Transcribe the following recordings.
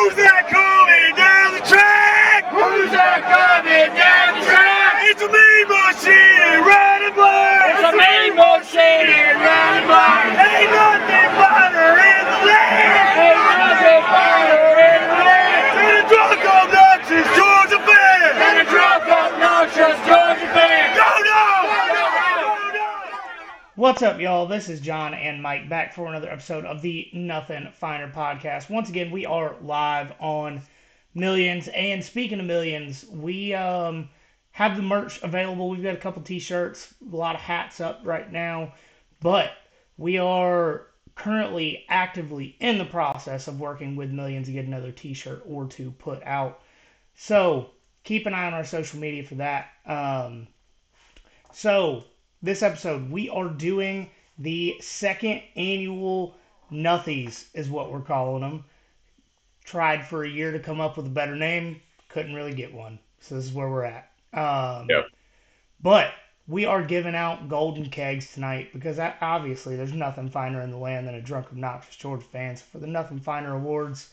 Who's that coming down the track? Who's that coming down the track? It's a mean machine, red and black. It's a mean machine in red and black. Ain't nothing finer in the land. Ain't nothing finer in the land Than a drunk obnoxious Georgia fan. than a drunk, obnoxious Georgia fan. Go Dogs! Go Dogs! Go Dogs! What's up, y'all? This is John and Mike back for another episode of the Nothing Finer podcast. Once again, we are live on Millions. And speaking of Millions, we um, have the merch available. We've got a couple t-shirts, a lot of hats up right now, but we are currently actively in the process of working with Millions to get another t-shirt or two put out. So keep an eye on our social media for that. Um, so, this episode, we are doing the second annual Nuthies, is what we're calling them. Tried for a year to come up with a better name, couldn't really get one. So, this is where we're at. Um, Yep. But we are giving out golden kegs tonight because that, obviously there's nothing finer in the land than a drunk, obnoxious Georgia fans. For the Nothing Finer Awards,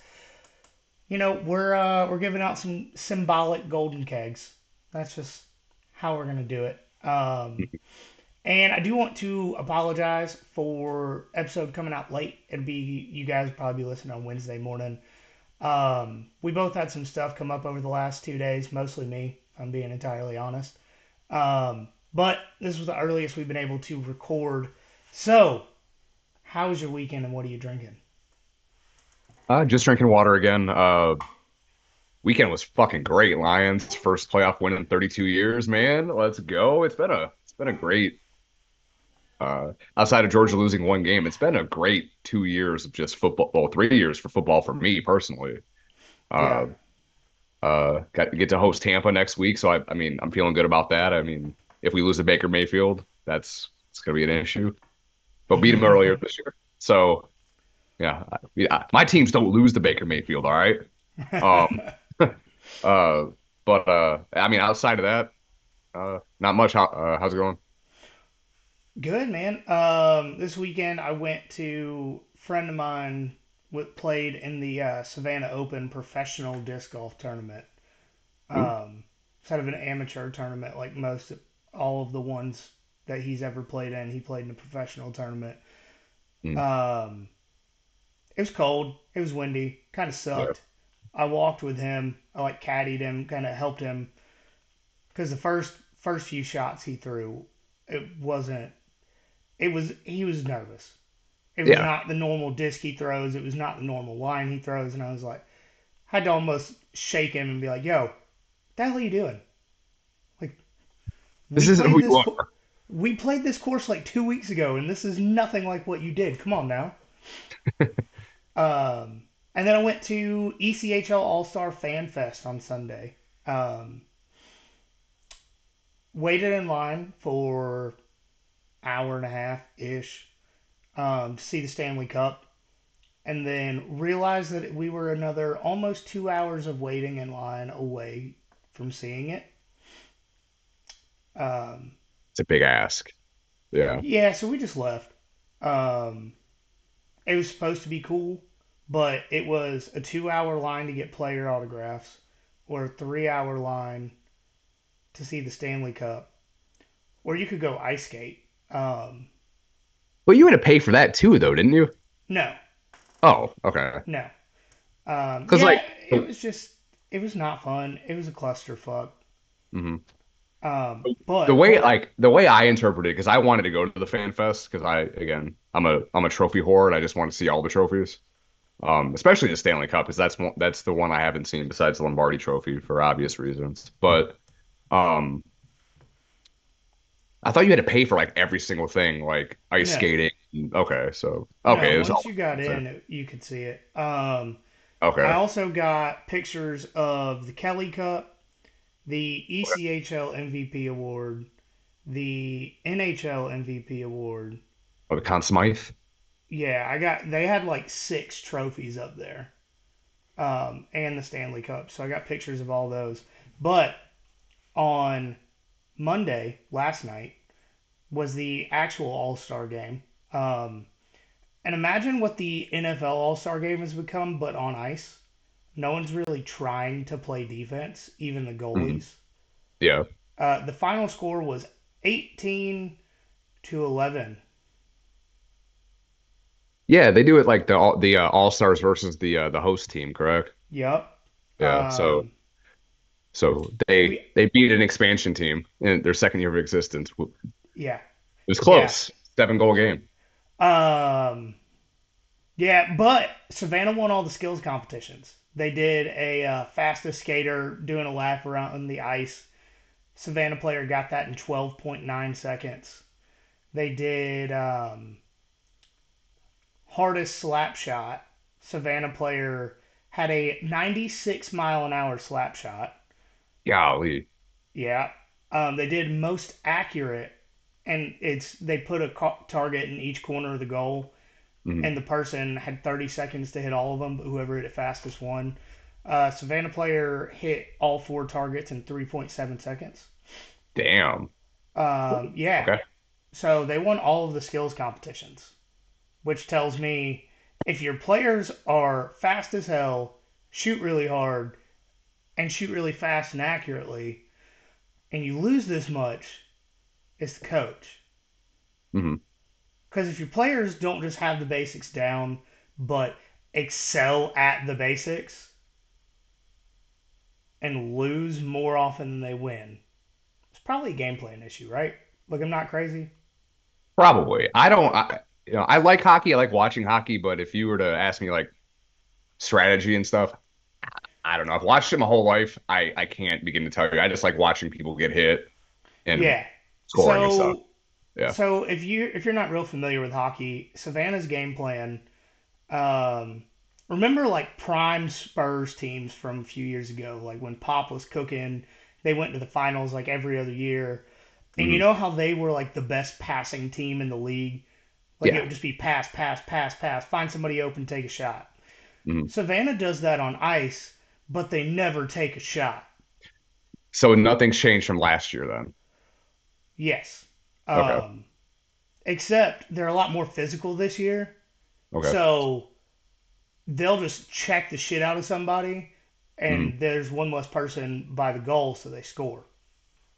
you know, we're uh, we're giving out some symbolic golden kegs. That's just how we're gonna do it. Um, and I do want to apologize for episode coming out late. It'd be you guys probably be listening on Wednesday morning. Um, we both had some stuff come up over the last two days, mostly me. I'm being entirely honest. Um, but this was the earliest we've been able to record. So, how was your weekend and what are you drinking? Uh, just drinking water again. Uh, weekend was fucking great. Lions first playoff win in 32 years, man. Let's go. It's been a it's been a great. Uh, outside of Georgia losing one game, it's been a great two years of just football. Well, three years for football for me personally. Uh, uh, got get to host Tampa next week, so I I mean I'm feeling good about that. I mean, if we lose to Baker Mayfield, that's it's gonna be an issue. But beat him earlier this year, so yeah, I, yeah, my teams don't lose to Baker Mayfield. All right. Um, uh, but uh, I mean, outside of that, uh, not much. How, uh, how's it going? Good man. Um, this weekend I went to a friend of mine what played in the uh, Savannah Open professional disc golf tournament. Um, instead of an amateur tournament like most of, all of the ones that he's ever played in, he played in a professional tournament. Mm. Um, it was cold. It was windy. Kind of sucked. I walked with him. I like caddied him, kind of helped him because the first first few shots he threw, it wasn't. It was he was nervous. It was Yeah. not the normal disc he throws. It was not the normal line he throws, and I was like, I had to almost shake him and be like, "Yo, what the hell are you doing?" Like, This isn't who you are. we played this course like two weeks ago, and this is nothing like what you did. Come on now. um, and then I went to ECHL All Star Fan Fest on Sunday. Um, waited in line for hour and a half ish um, to see the Stanley Cup, and then realized that we were another almost two hours of waiting in line away from seeing it. Um, It's a big ask. Yeah. yeah, so we just left. Um, it was supposed to be cool, but it was a two hour line to get player autographs or a three hour line to see the Stanley Cup. Or you could go ice skate. Um, Well, you had to pay for that too, though, didn't you? no, Oh, okay. no. Um, 'Cause, yeah, like- it was just, it was not fun. It was a clusterfuck. hmm Um, but The way like the way I interpreted, because I wanted to go to the fan fest, because I again I'm a I'm a trophy whore and I just want to see all the trophies, um, especially the Stanley Cup, because that's one, that's the one I haven't seen besides the Lombardi Trophy for obvious reasons. But um, I thought you had to pay for like every single thing, like ice No. skating. Okay, so no, okay, it was once all you got so- in, you could see it. Um, okay. I also got pictures of the Kelly Cup, the ECHL MVP award, the NHL MVP award. Oh, the Conn Smythe. Yeah, I got they had like six trophies up there. Um, and the Stanley Cup. So I got pictures of all those. But on Monday, last night, was the actual All-Star game. Um, and imagine what the NFL All-Star game has become, but on ice. no one's really trying to play defense, even the goalies. Yeah. Uh, the final score was 18 to 11. Yeah, they do it like the all the uh, All Stars versus the uh, the host team, correct? Yep. Yeah. Um, so they we- they beat an expansion team in their second year of existence. Yeah, it was close. Seven goal game. Um, yeah, but Savannah won all the skills competitions. They did a uh, fastest skater doing a lap around the ice. Savannah player got that in 12.9 seconds. They did um, hardest slap shot. Savannah player had a 96 mile an hour slap shot. Golly. Yeah. Um, they did most accurate, and it's they put a target in each corner of the goal, Mhm. and the person had 30 seconds to hit all of them, but whoever hit it fastest won. Uh, Savannah player hit all four targets in 3.7 seconds. Damn. Um, yeah. Okay. So they won all of the skills competitions, which tells me if your players are fast as hell, shoot really hard, and shoot really fast and accurately, and you lose this much, it's the coach. Mhm. Because if your players don't just have the basics down, but excel at the basics and lose more often than they win, it's probably a game plan issue, right? Like I'm not crazy. Probably. I don't. I, you know, I like hockey. I like watching hockey. But if you were to ask me like strategy and stuff, I don't know. I've watched it my whole life. I I can't begin to tell you. I just like watching people get hit and yeah. scoring and so, stuff. Yeah. So if you if you're not real familiar with hockey, Savannah's game plan, um, remember like prime Spurs teams from a few years ago, like when Pop was cooking, they went to the finals like every other year. And you Mhm. know how they were like the best passing team in the league? Like Yeah. it would just be pass, pass, pass, pass, find somebody open, take a shot. Mhm. Savannah does that on ice, but they never take a shot. So nothing's changed from last year then. Yes. Okay. Um, except they're a lot more physical this year. Okay. So they'll just check the shit out of somebody, and Mm-hmm. there's one less person by the goal, so they score.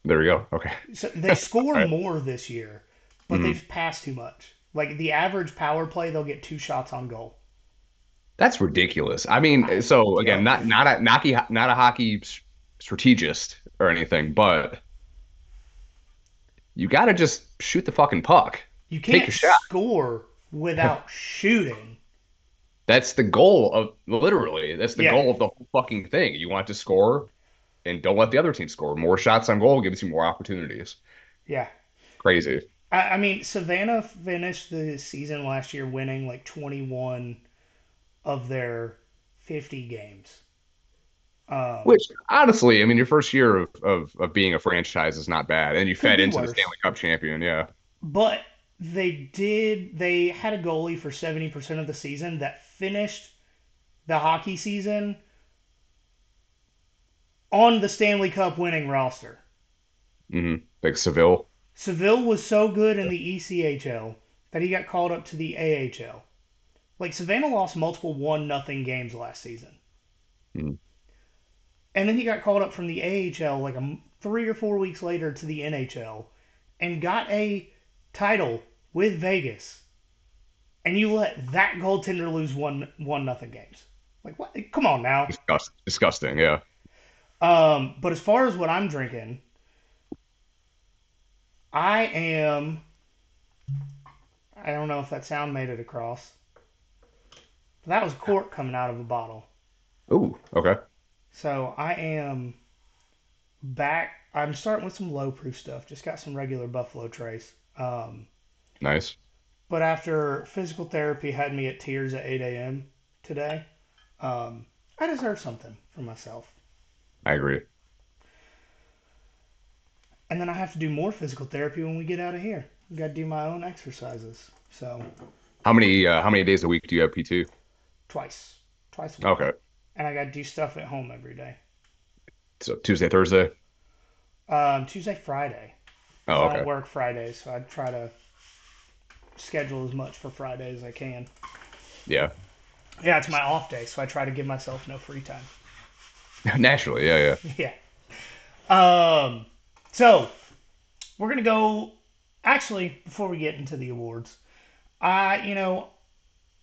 there we go. Okay. So they score Right. more this year, but Mhm. they've passed too much. Like the average power play, they'll get two shots on goal. That's ridiculous. I mean, so again, not not a not a, not a hockey strategist or anything, but you got to just shoot the fucking puck. You can't a shot. score without shooting. That's the goal of literally. That's the Yeah. goal of the whole fucking thing. You want to score, and don't let the other team score. More shots on goal gives you more opportunities. Yeah. Crazy. I, I mean, Savannah finished the season last year winning like 21 of their 50 games. Um, Which honestly, I mean, your first year of, of, of being a franchise is not bad, and you fed into the. Stanley Cup champion. Yeah. But they did, they had a goalie for 70% of the season that finished the hockey season on the Stanley Cup winning roster. Mm-hmm. Like Saville. Saville was so good in the ECHL that he got called up to the AHL. Like Savannah lost multiple one nothing games last season, Mhm. and then he got called up from the AHL like a three or four weeks later to the NHL, and got a title with Vegas. And you let that goaltender lose one one nothing games. Like what? Come on now. Disgust, disgusting. Yeah. Um, but as far as what I'm drinking, I am. I don't know if that sound made it across. That was cork coming out of a bottle. Ooh. Okay. So I am back. I'm starting with some low proof stuff. Just got some regular Buffalo Trace. Um, Nice. but after physical therapy had me at tears at 8 a.m. today, um, I deserve something for myself. I agree. And then I have to do more physical therapy when we get out of here. I got to do my own exercises. So How many uh, how many days a week do you have PT? Twice, twice a week. Okay. And I got to do stuff at home every day. So Tuesday, Thursday. Um, Tuesday, Friday. Oh, I okay. don't work Fridays, so I try to schedule as much for Friday as I can. Yeah. Yeah, it's my off day, so I try to give myself no free time. Naturally, yeah, yeah. Yeah. Um. So we're gonna go. Actually, before we get into the awards, I you know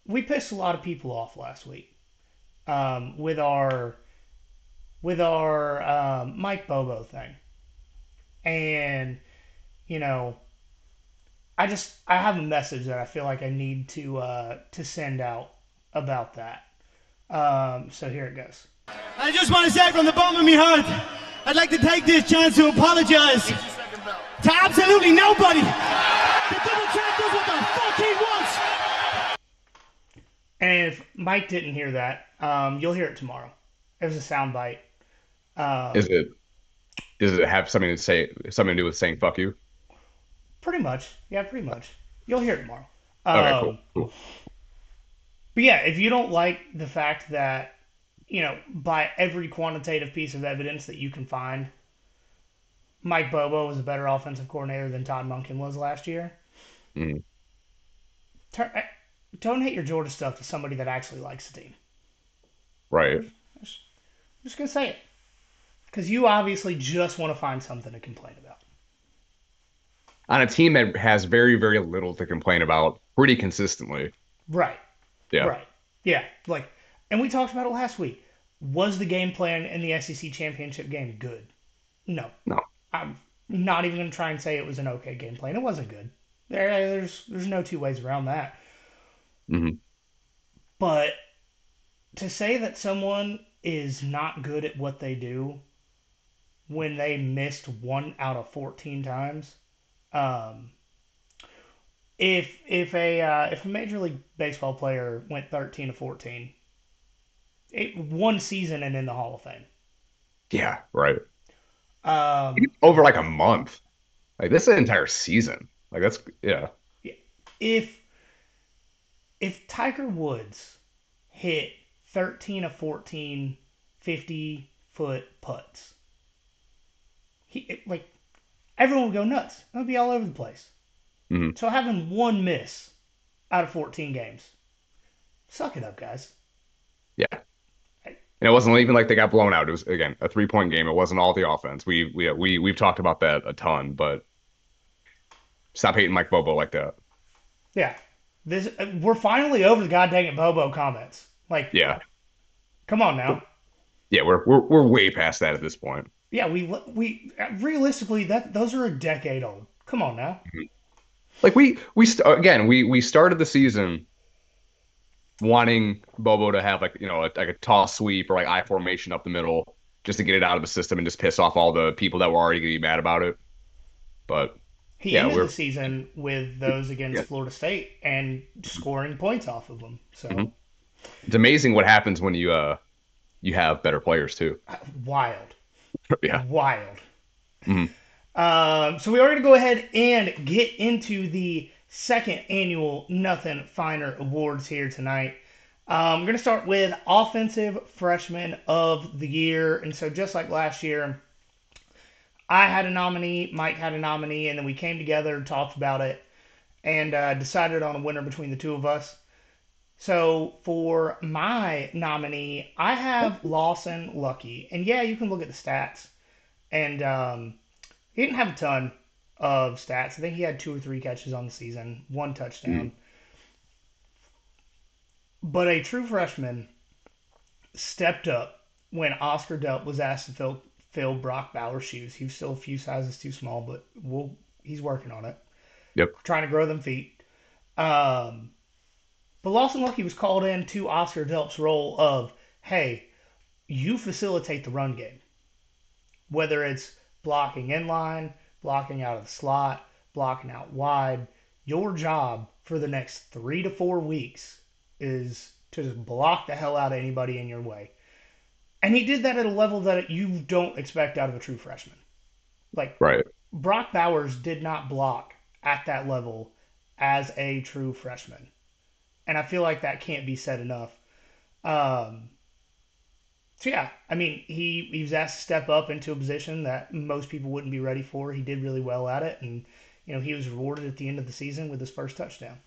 we pissed a lot of people off last week um, with our with our um, Mike Bobo thing, and you know I just I have a message that I feel like I need to uh, to send out about that. Um, so here it goes. I just want to say from the bottom of my heart, I'd like to take this chance to apologize to absolutely nobody. The double champ does what the fuck he wants. And if Mike didn't hear that, um, you'll hear it tomorrow. It was a soundbite. Um, Is it? Does it have something to say? Something to do with saying "fuck you"? pretty much. Yeah, pretty much. You'll hear it tomorrow. Okay, Um, cool, cool. But yeah, if you don't like the fact that, you know, by every quantitative piece of evidence that you can find, Mike Bobo was a better offensive coordinator than Todd Monken was last year. Mhm. Turn, eh, donate your Georgia stuff to somebody that actually likes the team. Right. I'm just gonna say it, because you obviously just want to find something to complain about. On a team that has very, very little to complain about, pretty consistently. Right. Yeah. Right. Yeah. Like, and we talked about it last week. Was the game plan in the SEC championship game good? No. No. I'm not even going to try and say it was an okay game plan. It wasn't good. There, there's, there's no two ways around that. Mhm. But to say that someone is not good at what they do when they missed one out of 14 times, um, if if a uh, if a major league baseball player went 13 to 14, it, one season and in the Hall of Fame. Yeah. Right. Um, Over like a month. Like this is an entire season. Like that's yeah. if if Tiger Woods hit 13 of 14 50 foot putts, he it- like everyone would go nuts. It would be all over the place. Mhm. So having one miss out of 14 games, suck it up, guys. Yeah. And it wasn't even like they got blown out. It was again a three point game. It wasn't all the offense. We we we we've talked about that a ton, but stop hating Mike Bobo like that. Yeah, this we're finally over the god dang it Bobo comments. Like, Yeah. come on now. Yeah, we're we're we're way past that at this point. Yeah, we we realistically that those are a decade old. Come on now. Mm-hmm. Like we we st- again we we started the season wanting Bobo to have like you know a, like a toss sweep or like I formation up the middle just to get it out of the system and just piss off all the people that were already gonna be mad about it. But He Yeah, ended we're- the season with those against Yeah. Florida State and scoring points off of them. So Mhm. it's amazing what happens when you uh you have better players too. wild, yeah. wild. Mhm. Um, so we are going to go ahead and get into the second annual Nothing Finer Awards here tonight. Um, we're going to start with Offensive Freshman of the Year. And so, just like last year, I had a nominee, Mike had a nominee, and then we came together and talked about it and uh, decided on a winner between the two of us. So, for my nominee, I have Lawson Luckie. And yeah, you can look at the stats. And um, he didn't have a ton of stats. I think he had two or three catches on the season, one touchdown. But a true freshman stepped up when Oscar Delp was asked to fill, fill Brock Bowers' shoes. He was still a few sizes too small, but we'll, he's working on it. Yep. Trying to grow them feet. Um, but Lawson Luckie was called in to Oscar Delp's role of, hey, you facilitate the run game. Whether it's blocking in line, blocking out of the slot, blocking out wide, your job for the next three to four weeks is to just block the hell out of anybody in your way. And he did that at a level that you don't expect out of a true freshman. Like Right. Brock Bowers did not block at that level as a true freshman. And I feel like that can't be said enough. Um, so yeah, I mean, he, he was asked to step up into a position that most people wouldn't be ready for. He did really well at it, and you know he was rewarded at the end of the season with his first touchdown.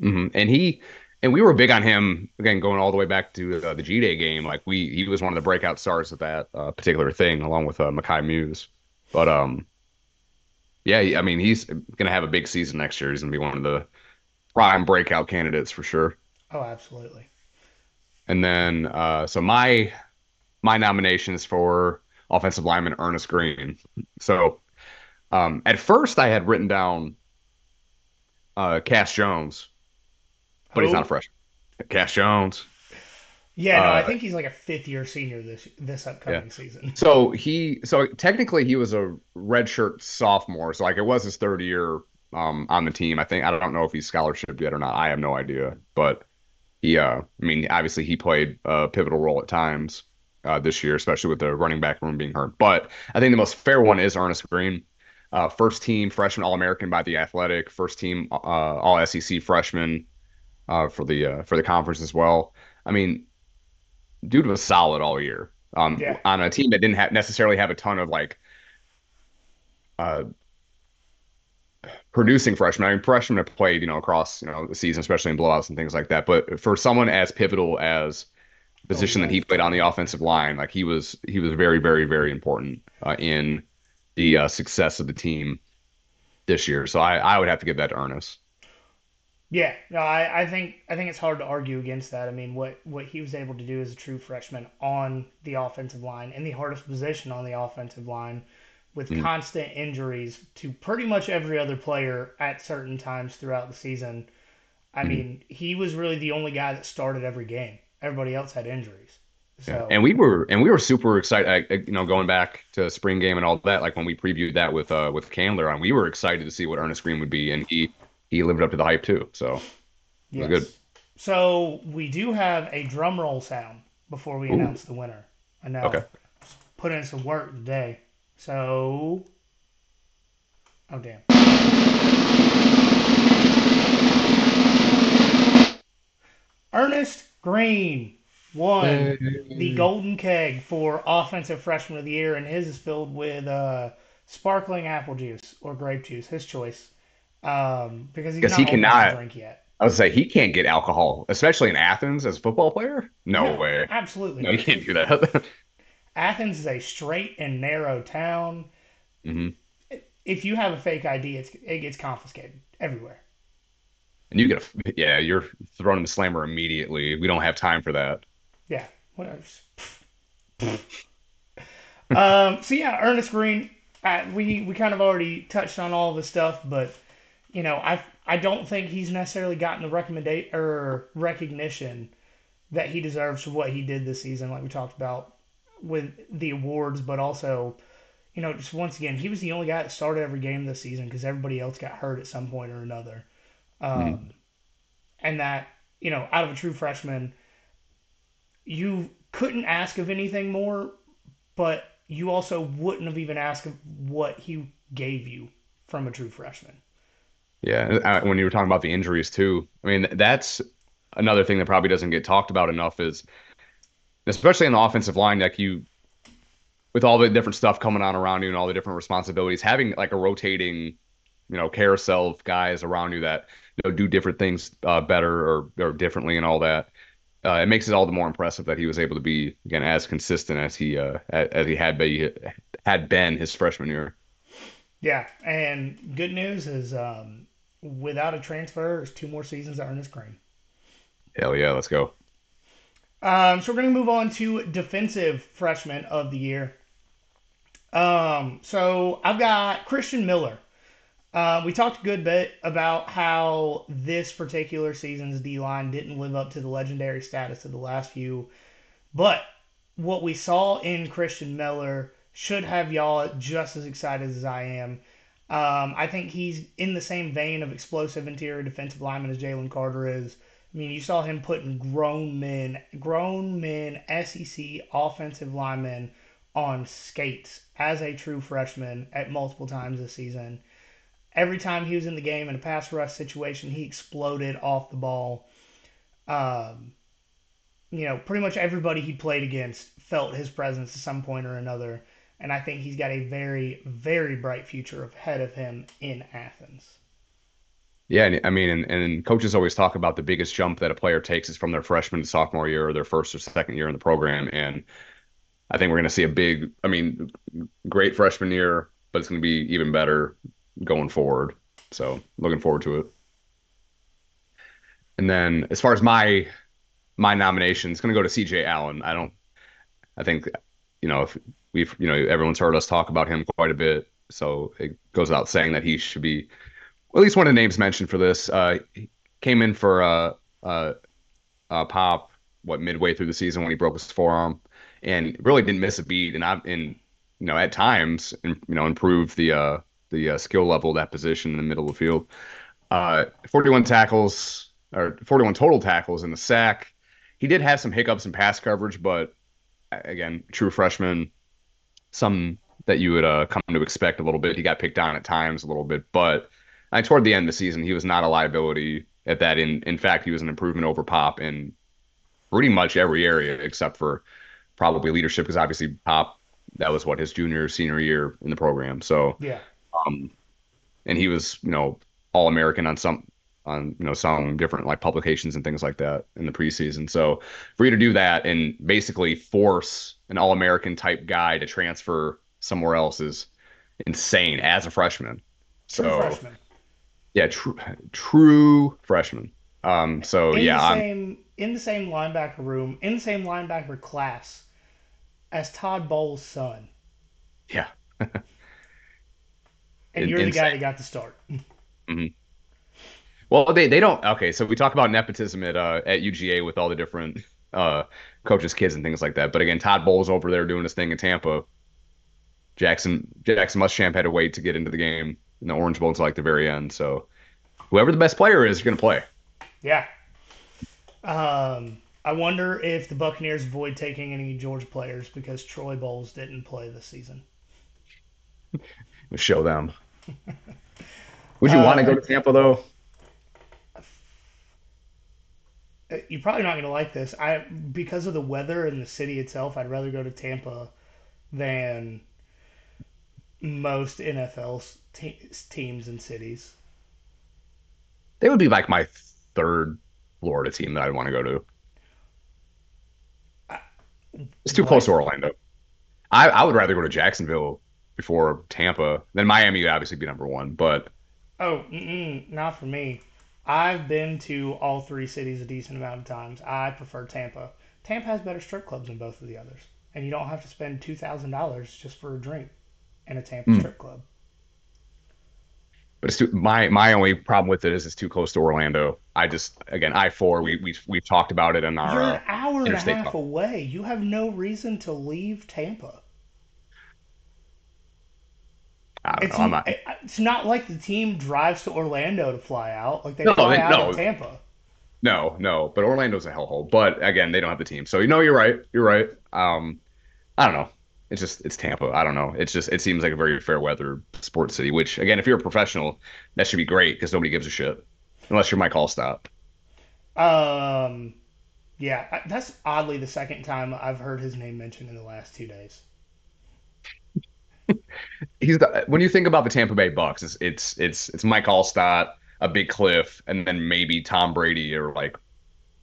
hmm And he, and we were big on him again, going all the way back to uh, the G Day game. Like we, he was one of the breakout stars of that uh, particular thing, along with uh, Mekhi Mews. But um, yeah, I mean, he's gonna have a big season next year. He's gonna be one of the prime breakout candidates for sure. Oh, absolutely. And then, uh, so my my nominations for offensive lineman Ernest Green. So um, at first, I had written down uh, Cash Jones, but he's not a freshman. Cash Jones. Yeah, no, I Uh, think he's like a fifth year senior this this upcoming Yeah. season. So he, so technically he was a redshirt sophomore. So like it was his third year um, on the team. I think I don't know if he's scholarship yet or not. I have no idea. But he, uh, I mean, obviously he played a pivotal role at times uh, this year, especially with the running back room being hurt. But I think the most fair one is Ernest Green. Uh, first team freshman All American by the Athletic. First team uh, All SEC freshman uh, for the uh, for the conference as well. I mean, dude was solid all year. Um, Yeah. on a team that didn't have necessarily have a ton of like uh producing freshmen. I mean, freshmen have played, you know, across, you know, the season, especially in blowouts and things like that. But for someone as pivotal as the position that he played on the offensive line, like he was, he was very, very, very important uh, in the uh, success of the team this year. So I, I would have to give that to Ernest. Yeah, no, I, I think I think it's hard to argue against that. I mean, what what he was able to do as a true freshman on the offensive line in the hardest position on the offensive line, with Mhm. constant injuries to pretty much every other player at certain times throughout the season. I Mhm. mean, he was really the only guy that started every game. Everybody else had injuries. So Yeah. And we were and we were super excited. You know, going back to spring game and all that. Like when we previewed that with uh with Candler on, we were excited to see what Ernest Green would be, and he he lived up to the hype too. So yes. good. So we do have a drum roll sound before we Ooh. announce the winner. I know. Okay. Put in some work today. So. Oh damn. Ernest Green won the Golden Keg for Offensive Freshman of the Year, and his is filled with uh, sparkling apple juice or grape juice, his choice, um, because he's Because not he cannot- drink yet. I would say he can't get alcohol, especially in Athens as a football player. No way. Absolutely. No, you can't do that. Athens is a straight and narrow town. hmm If you have a fake ID, it's, it gets confiscated everywhere. And you get a yeah, you're thrown in the slammer immediately. We don't have time for that. Yeah, whatever. um, so yeah, Ernest Green. Uh, we we kind of already touched on all of his stuff, but you know, I I don't think he's necessarily gotten the recommendation or recognition that he deserves for what he did this season, like we talked about with the awards, but also, you know, just once again, he was the only guy that started every game this season because everybody else got hurt at some point or another. Um, And that, you know, out of a true freshman, you couldn't ask of anything more, but you also wouldn't have even asked of what he gave you from a true freshman. Yeah, uh, when you were talking about the injuries too, I mean that's another thing that probably doesn't get talked about enough is, especially on the offensive line, like you, with all the different stuff coming on around you and all the different responsibilities, having like a rotating, you know, carousel of guys around you that you know do different things uh, better or or differently and all that. Uh, it makes it all the more impressive that he was able to be again as consistent as he uh, as he had had been his freshman year. Yeah, and good news is um, without a transfer, there's two more seasons at Ernest Green. Hell yeah, let's go. Um, so we're going to move on to defensive freshman of the year. Um, so I've got Christian Miller. Uh, we talked a good bit about how this particular season's D line didn't live up to the legendary status of the last few, but what we saw in Christian Miller should have y'all just as excited as I am. Um, I think he's in the same vein of explosive interior defensive lineman as Jalen Carter is. I mean, you saw him putting grown men, grown men, SEC offensive linemen on skates as a true freshman at multiple times this season. Every time he was in the game in a pass rush situation, he exploded off the ball. Um, you know, pretty much everybody he played against felt his presence at some point or another. And I think he's got a very, very bright future ahead of him in Athens. Yeah, I mean, and, and coaches always talk about the biggest jump that a player takes is from their freshman to sophomore year or their first or second year in the program. And I think we're going to see a big, I mean, great freshman year, but it's going to be even better going forward. So looking forward to it. And then as far as my my nomination, it's going to go to CJ Allen. I don't, I think, you know, if we've, you know, everyone's heard us talk about him quite a bit. So it goes without saying that he should be at least one of the names mentioned for this. Uh, came in for a, uh, uh, Pop what midway through the season when he broke his forearm, and really didn't miss a beat. And I've, and you know at times and you know improved the uh, the uh, skill level that position in the middle of the field. Uh, 41 tackles or 41 total tackles in the sack. He did have some hiccups in pass coverage, but again, true freshman, some that you would uh, come to expect a little bit. He got picked on at times a little bit, but I, toward the end of the season, he was not a liability at that. In in fact, he was an improvement over Pop in pretty much every area except for probably leadership, because obviously Pop that was what his junior senior year in the program. So Yeah. um, and he was you know all American on some on you know some different like publications and things like that in the preseason. So for you to do that and basically force an all American type guy to transfer somewhere else is insane as a freshman. True so freshman. yeah, true true freshman. Um, so in yeah, the I'm, same in the same linebacker room, in the same linebacker class as Todd Bowles' son, yeah, and In- you're the guy that got the start. Well, they they don't. Okay, so we talk about nepotism at uh at UGA with all the different uh coaches' kids and things like that. But again, Todd Bowles over there doing his thing in Tampa. Jackson Jackson Muschamp had to wait to get into the game in the Orange Bowl until like the very end. So whoever the best player is, you're gonna play. Yeah. Um, I wonder if the Buccaneers avoid taking any Georgia players because Troy Bowles didn't play this season. Show them. Would you want to go to Tampa though? Uh, Uh, you're probably not going to like this. I because of the weather and the city itself, I'd rather go to Tampa than most NFL te- teams and cities. They would be like my third Florida team that I'd want to go to. It's too close to Orlando. I, I would rather go to Jacksonville before Tampa. Then Miami would obviously be number one, but Oh, not for me. I've been to all three cities a decent amount of times. I prefer Tampa. Tampa has better strip clubs than both of the others, and you don't have to spend two thousand dollars just for a drink in a Tampa Hmm. strip club. but it's too, my my only problem with it is it's too close to Orlando. I just again I four we we we've talked about it in our You're uh, an hour and a half away. You have no reason to leave Tampa. I don't It's, know. Not, it's not like the team drives to Orlando to fly out. Like they No, fly they- out no. of Tampa. no no, but Orlando's a hellhole. But again, they don't have the team, so you know you're right. You're right. Um, I don't know. It's just it's Tampa. I don't know. It's just it seems like a very fair weather sports city. Which again, if you're a professional, that should be great because nobody gives a shit unless you're Mike Alstott. Um, yeah, that's oddly the second time I've heard his name mentioned in the last two days. he's the, when you think about the Tampa Bay Bucks, it's it's it's it's Mike Alstott, a big Cliff, and then maybe Tom Brady or like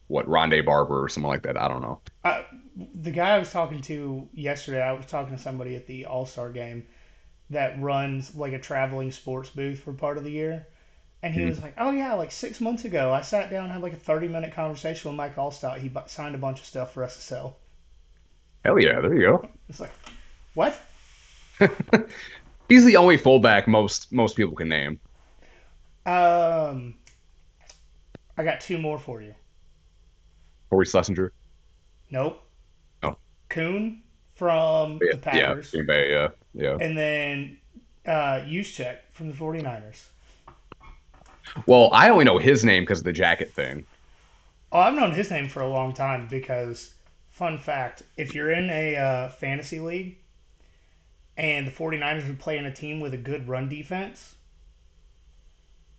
what Rondé Barber or someone like that. I don't know. Uh, the guy I was talking to yesterday, I was talking to somebody at the All Star game that runs like a traveling sports booth for part of the year. And he Mhm. was like, "Oh yeah, like six months ago, I sat down and had like a thirty minute conversation with Mike Alstott. He bu- signed a bunch of stuff for us to sell." Hell yeah, there you go. It's like, what? He's the only fullback most most people can name. Um, I got two more for you. Cory Schlesinger. Nope. Oh. Kuhn from Yeah, the Packers, yeah, Green Bay. Yeah, yeah. and then uh, Juszczyk from the 49ers. Well, I only know his name because of the jacket thing. Oh, I've known his name for a long time because, fun fact, if you're in a uh, fantasy league and the 49ers are playing a team with a good run defense,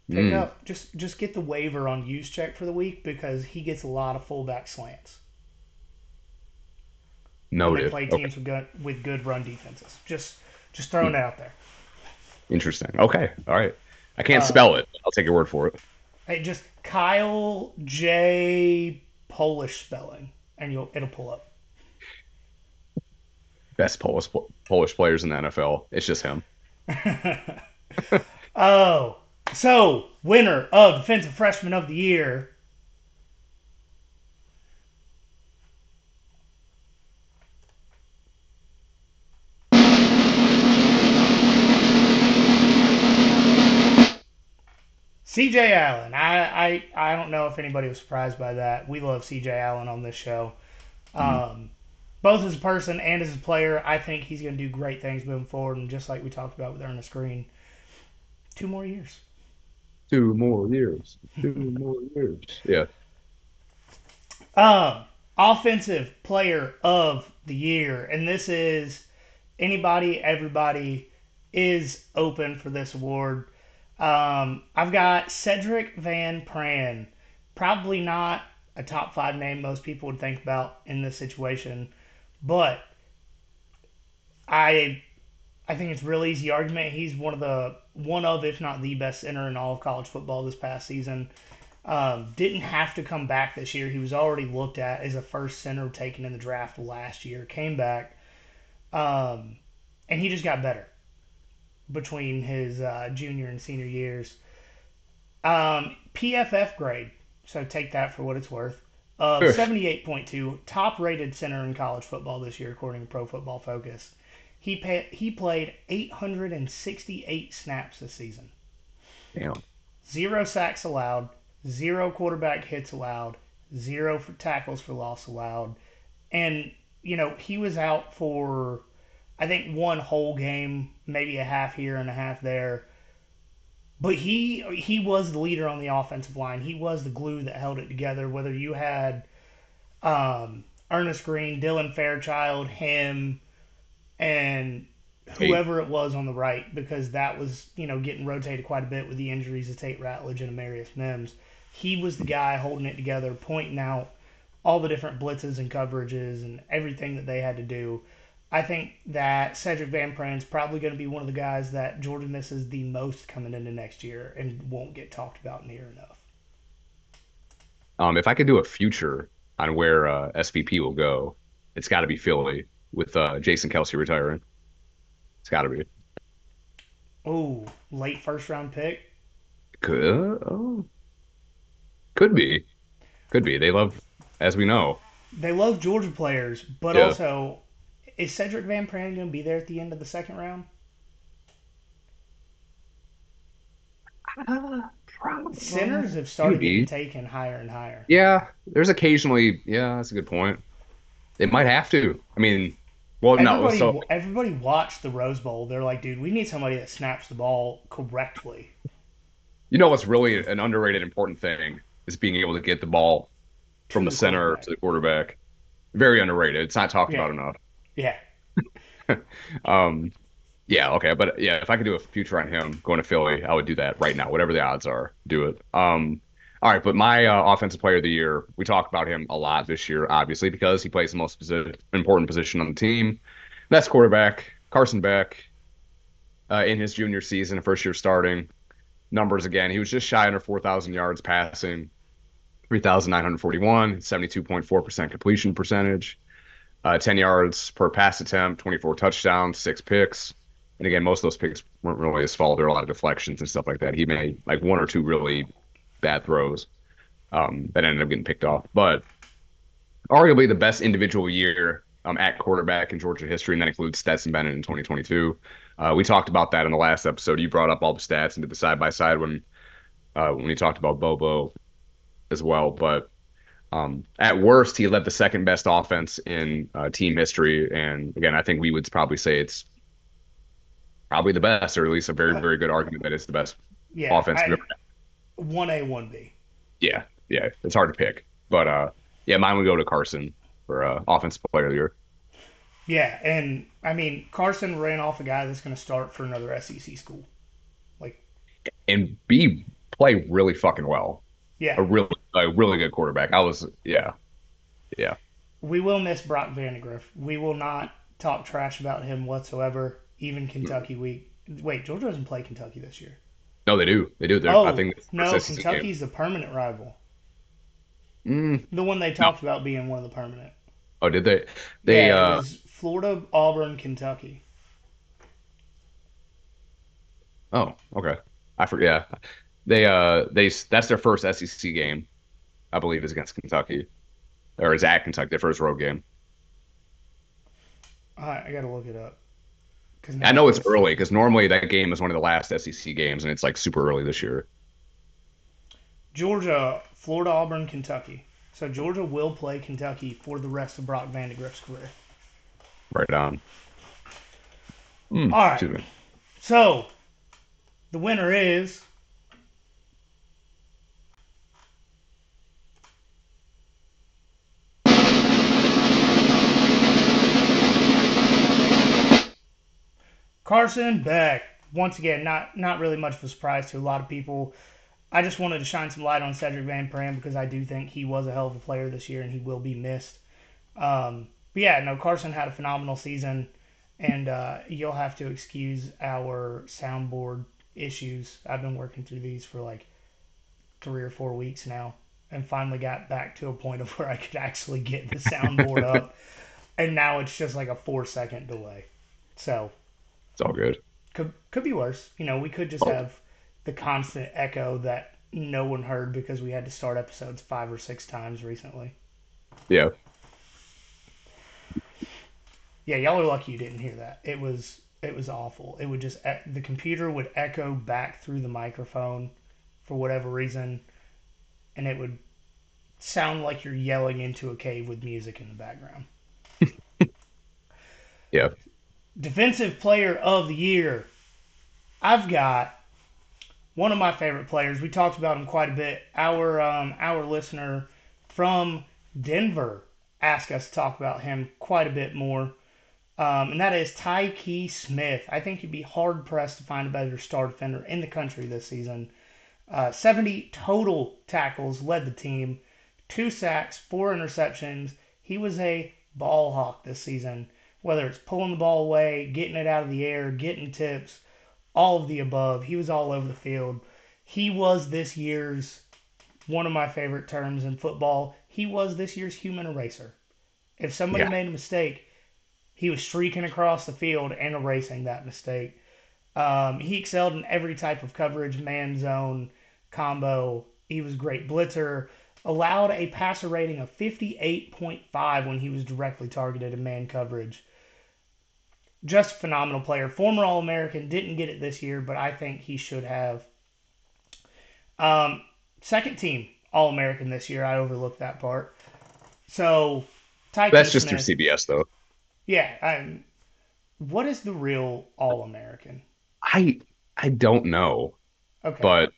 pick Mm. up just just get the waiver on Juszczyk for the week because he gets a lot of fullback slants. No, They play Okay. teams with good with good run defenses. Just just throwing it out there. Interesting. Okay. All right. I can't Uh, spell it. I'll take your word for it. Hey, just Kyle J Polish spelling, and you'll it'll pull up. Best Polish Polish players in the NFL. It's just him. Oh, so winner of Defensive Freshman of the Year. CJ Allen. I, I I don't know if anybody was surprised by that. We love CJ Allen on this show. Um, both as a person and as a player, I think he's going to do great things moving forward. And just like we talked about with Ernest Green, two more years. Two more years. Two more years. Yeah. Um, offensive player of the year, and this is anybody, everybody is open for this award. Um, I've got Sedrick Van Pran, probably not a top five name most people would think about in this situation, but I I think it's a real easy argument. He's one of the one of, if not the best center in all of college football this past season. Um, didn't have to come back this year. He was already looked at as a first center taken in the draft last year. Came back, um, and he just got better between his uh, junior and senior years. Um, PFF grade, so take that for what it's worth. Uh, Sure. 78.2, top rated center in college football this year, according to Pro Football Focus. He, pa- he played 868 snaps this season. Damn. Zero sacks allowed, zero quarterback hits allowed, zero for tackles for loss allowed. And, you know, he was out for, I think, one whole game, maybe a half here and a half there. But he he was the leader on the offensive line. He was the glue that held it together. Whether you had um, Ernest Green, Dylan Fairchild, him, and whoever it was on the right, because that was you know getting rotated quite a bit with the injuries of Tate Ratledge and Amarius Mims. He was the guy holding it together, pointing out all the different blitzes and coverages and everything that they had to do. I think that Sedrick Van Pran is probably going to be one of the guys that Jordan misses the most coming into next year and won't get talked about near enough. Um, if I could do a future on where uh, SVP will go, it's got to be Philly with uh, Jason Kelce retiring. It's got to be. Oh, late first round pick. Could oh. could be, could be. They love, as we know. They love Georgia players, but Yeah. also, is Sedrick Van Pran going to be there at the end of the second round? Uh, Centers have started Maybe. getting taken higher and higher. Yeah, there's occasionally. Yeah, that's a good point. They might have to. I mean, well, no. Everybody, So everybody watched the Rose Bowl. They're like, dude, we need somebody that snaps the ball correctly. you know what's really an underrated important thing is being able to get the ball from To the the center to the quarterback. Very underrated. It's not talked Yeah. about enough. Yeah. Um, yeah, okay, but yeah, if I could do a future on him going to Philly, I would do that right now. Whatever the odds are, do it. Um, all right, but my uh, offensive player of the year, we talk about him a lot this year, obviously, because he plays the most important position on the team. That's quarterback Carson Beck. Uh, in his junior season, first year starting, numbers again, he was just shy under 4,000 yards passing, 3,941, 72.4% completion percentage uh, 10 yards per pass attempt, 24 touchdowns, six picks. And again, most of those picks weren't really his fault. There were a lot of deflections and stuff like that. He made like one or two really bad throws um, that ended up getting picked off. But arguably the best individual year um, at quarterback in Georgia history, and that includes Stetson Bennett in 2022. Uh, we talked about that in the last episode. You brought up all the stats and did the side by side when uh, when we talked about Bobo as well. But um, at worst, he led the second best offense in uh, team history, and again, I think we would probably say it's probably the best, or at least a very, very good argument that it's the best Yeah. offense. we've ever. One A, one B. Yeah, yeah, it's hard to pick, but uh, yeah, mine would go to Carson for uh, offensive player of the year. Yeah, and I mean Carson ran off a guy that's going to start for another SEC school. Like, and B play really fucking well. yeah, A really, a really good quarterback. I was, yeah, yeah. we will miss Brock Vandagriff. We will not talk trash about him whatsoever. Even Kentucky week. Wait, Georgia doesn't play Kentucky this year. No, they do. They do. They're, oh I think no, the SEC game. Kentucky's the permanent rival. Mm. The one they talked about being one of the permanent. Oh, did they? They yeah, it uh, was Florida, Auburn, Kentucky. Oh, okay. I forget. Yeah, they uh they that's their first SEC game, I believe, is against Kentucky, or is at Kentucky their first road game. I, I gotta look it up. I know it's it's- early because normally that game is one of the last SEC games, and it's like super early this year. Georgia, Florida, Auburn, Kentucky. So Georgia will play Kentucky for the rest of Brock Vandagriff's career. Right on. Mm, All right. So the winner is Carson Beck. Once again, not not really much of a surprise to a lot of people. I just wanted to shine some light on Sedrick Van Pran because I do think he was a hell of a player this year and he will be missed. Um, but yeah, no, Carson had a phenomenal season, and uh, you'll have to excuse our soundboard issues. I've been working through these for like three or four weeks now, and finally got back to a point of where I could actually get the soundboard up, and now it's just like a four second delay. So It's all good. could could be worse. You know, we could just Oh. have the constant echo that no one heard because we had to start episodes five or six times recently. Yeah. Yeah, y'all are lucky you didn't hear that. It was it was awful. It would just the computer would echo back through the microphone for whatever reason, and it would sound like you're yelling into a cave with music in the background. Yeah. Defensive Player of the Year. I've got one of my favorite players. We talked about him quite a bit. Our um, our listener from Denver asked us to talk about him quite a bit more, um, and that is Tyke Smith. I think you'd be hard pressed to find a better star defender in the country this season. Uh, 70 total tackles led the team, two sacks, four interceptions. He was a ball hawk this season whether it's pulling the ball away, getting it out of the air, getting tips, all of the above. He was all over the field. He was this year's one of my favorite terms in football. He was this year's human eraser. If somebody Yeah. made a mistake, he was streaking across the field and erasing that mistake. Um, he excelled in every type of coverage, man zone, combo. He was great blitzer. Allowed a passer rating of 58.5 when he was directly targeted in man coverage just a phenomenal player. Former All American, didn't get it this year, but I think he should have. Um, second team All American this year. I overlooked that part. So, Tyke That's just through CBS though. Yeah. I'm, what is the real All American? I I don't know, Okay. but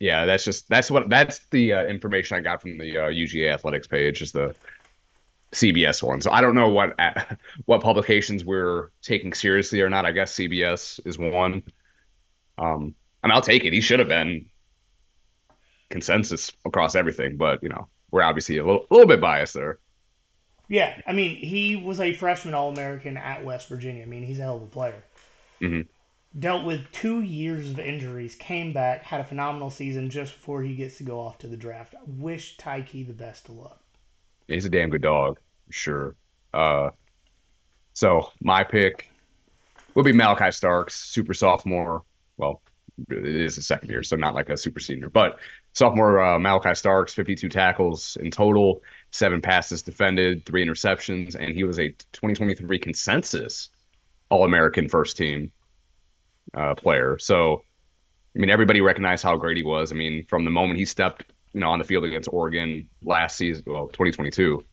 yeah, that's just that's what that's the uh, information I got from the uh, UGA athletics page is the CBS one. So I don't know what uh, what publications we're taking seriously or not. I guess CBS is one. Um, and I'll take it. He should have been consensus across everything, but you know we're obviously a little, a little bit biased there. yeah. I mean, he was a freshman All American at West Virginia. I mean, he's a hell of a player. Mhm. Dealt with two years of injuries, came back, had a phenomenal season just before he gets to go off to the draft. I wish Tyke the best of luck. He's a damn good dog, sure. Uh, so my pick will be Malaki Starks, super sophomore. Well, it is a second year, so not like a super senior, but sophomore uh, Malaki Starks, 52 tackles in total, seven passes defended, three interceptions, and he was a 2023 consensus All American first team uh, player. So, I mean, everybody recognized how great he was. I mean, from the moment he stepped, you know, on the field against Oregon last season, well, 2022,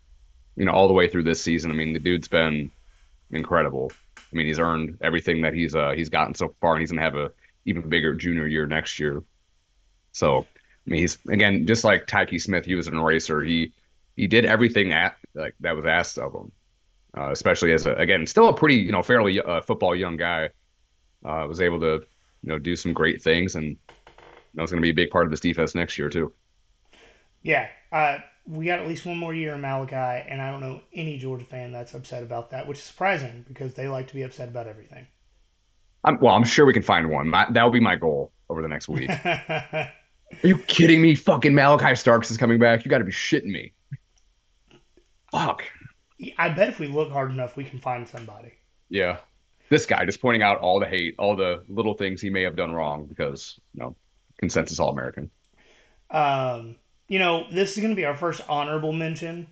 you know, all the way through this season. I mean, the dude's been incredible. I mean, he's earned everything that he's uh he's gotten so far, and he's gonna have a even bigger junior year next year. So, I mean, he's again just like Tyke Smith. He was an eraser. He he did everything at like that was asked of him, uh, especially as a again still a pretty you know fairly uh, football young guy. Uh, was able to you know do some great things, and that's going to be a big part of this defense next year too. Yeah, uh, we got at least one more year in Malaki, and I don't know any Georgia fan that's upset about that, which is surprising because they like to be upset about everything. I'm, well, I'm sure we can find one. My, that will be my goal over the next week. Are you kidding me? Fucking Malaki Starks is coming back. You got to be shitting me. Fuck. I bet if we look hard enough, we can find somebody. Yeah. This guy just pointing out all the hate, all the little things he may have done wrong because, you know, consensus All American. Um, you know, this is going to be our first honorable mention,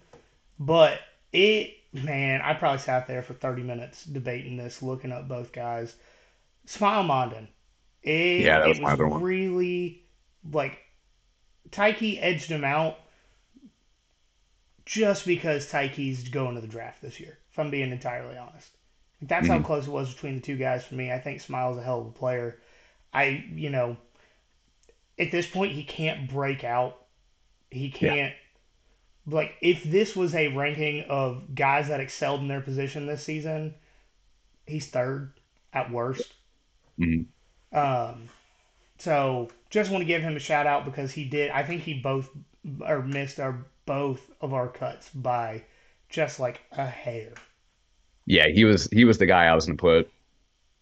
but it, man, I probably sat there for 30 minutes debating this, looking up both guys. Smael Mondon. It, Yeah, that was my other one. really like Tyke edged him out just because Tyke's going to the draft this year, if I'm being entirely honest. That's how Mhm. close it was between the two guys for me. I think Smael's a hell of a player. I, you know, at this point, he can't break out. He can't. Like, if this was a ranking of guys that excelled in their position this season, he's third at worst. Mhm. Um, so just want to give him a shout out because he did. I think he both or missed our both of our cuts by just like a hair. Yeah, he was he was the guy I was going to put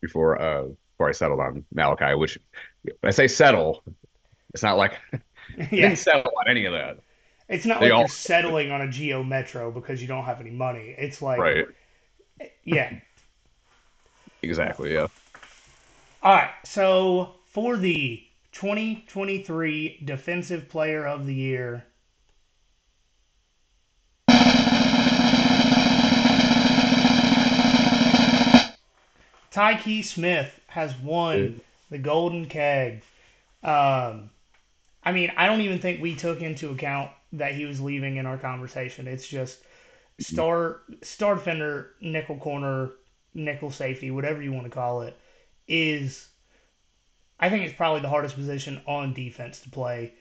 before uh before I settled on Malaki. Which I say settle, it's not like yeah, didn't settle on any of that. it's not they like all- you're settling on a Geo Metro because you don't have any money. It's like, Right. yeah. Exactly. Yeah. All right. So for the 2023 Defensive Player of the Year. Tyke Smith has won the Golden Keg. Um, I mean, I don't even think we took into account that he was leaving in our conversation. It's just star star defender, nickel corner, nickel safety, whatever you want to call it, is I think it's probably the hardest position on defense to play.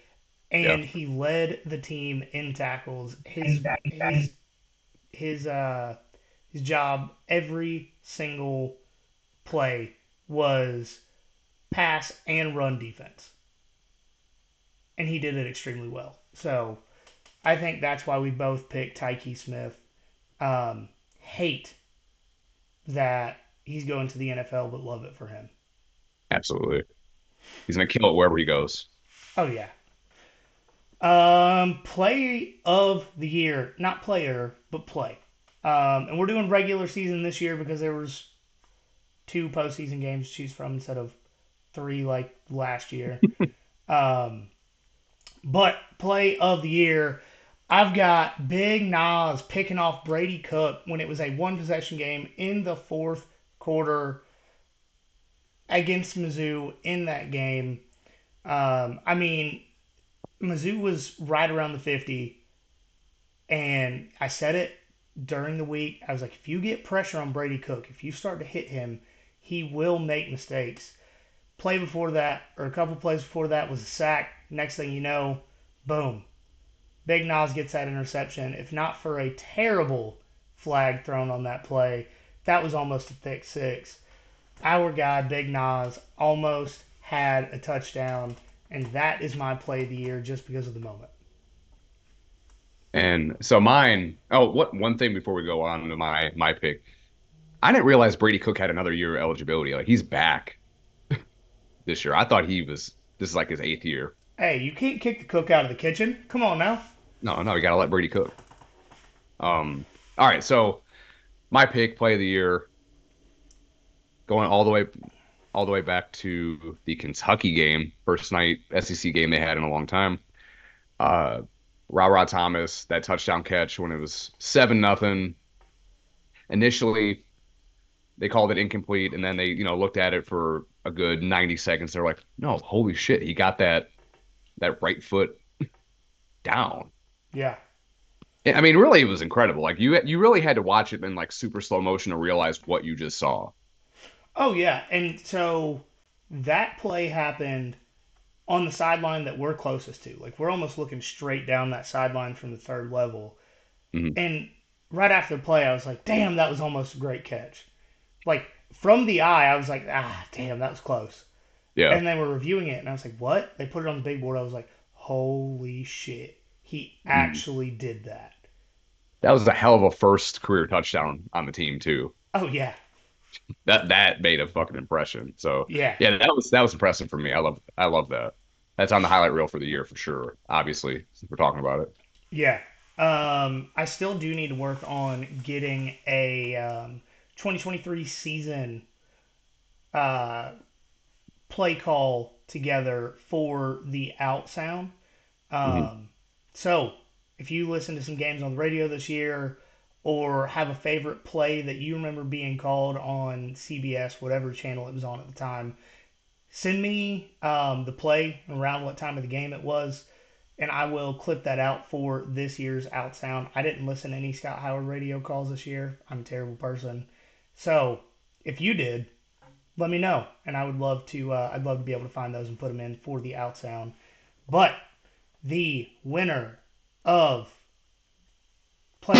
And Yeah. he led the team in tackles. His his his uh his job every single play was pass and run defense. And he did it extremely well. So I think that's why we both picked Tyke Smith. Um, hate that he's going to the NFL, but love it for him. Absolutely. He's gonna kill it wherever he goes. Oh yeah. Um, play of the year, not player, but play. Um, and we're doing regular season this year because there was two postseason games to choose from instead of three like last year. um, but play of the year, I've got Big Nas picking off Brady Cook when it was a one possession game in the fourth quarter against Mizzou in that game. Um, I mean, Mizzou was right around the 50, and I said it during the week. I was like, if you get pressure on Brady Cook, if you start to hit him, he will make mistakes. Play before that, or a couple plays before that, was a sack. Next thing you know, boom. Big Nas gets that interception. If not for a terrible flag thrown on that play, that was almost a thick six. Our guy, Big Nas, almost had a touchdown, and that is my play of the year just because of the moment. And so mine. Oh, what one thing before we go on to my my pick. I didn't realize Brady Cook had another year of eligibility. Like he's back this year. I thought he was. This is like his eighth year. Hey, you can't kick the cook out of the kitchen. Come on now. No, no, we gotta let Brady cook. Um. All right. So my pick, play of the year, going all the way, all the way back to the Kentucky game, first night SEC game they had in a long time. Uh, Rara Thomas, that touchdown catch when it was seven nothing. Initially, they called it incomplete, and then they, you know, looked at it for a good ninety seconds. They're like, "No, holy shit, he got that, that right foot down." Yeah. I mean, really, it was incredible. Like you, you really had to watch it in like super slow motion to realize what you just saw. Oh yeah, and so that play happened on the sideline that we're closest to. Like we're almost looking straight down that sideline from the third level. Mhm. And right after the play, I was like, "Damn, that was almost a great catch." Like from the eye, I was like, "Ah, damn, that was close." Yeah, And they were reviewing it, and I was like, "What?" They put it on the big board. I was like, "Holy shit, he actually did that." that was a hell of a first career touchdown on the team too. Oh yeah, that that made a fucking impression. So Yeah. yeah, that was that was impressive for me. I love I love that. That's on the highlight reel for the year for sure. Obviously, since we're talking about it. Yeah. Um, I still do need to work on getting a um, 2023 season uh, play call together for the out sound. Um, So, if you listen to some games on the radio this year or have a favorite play that you remember being called on CBS, whatever channel it was on at the time, send me um, the play around what time of the game it was and I will clip that out for this year's out sound. I didn't listen to any Scott Howard radio calls this year. I'm a terrible person. So if you did, let me know, and I would love to. Uh, I'd love to be able to find those and put them in for the out sound. But the winner of play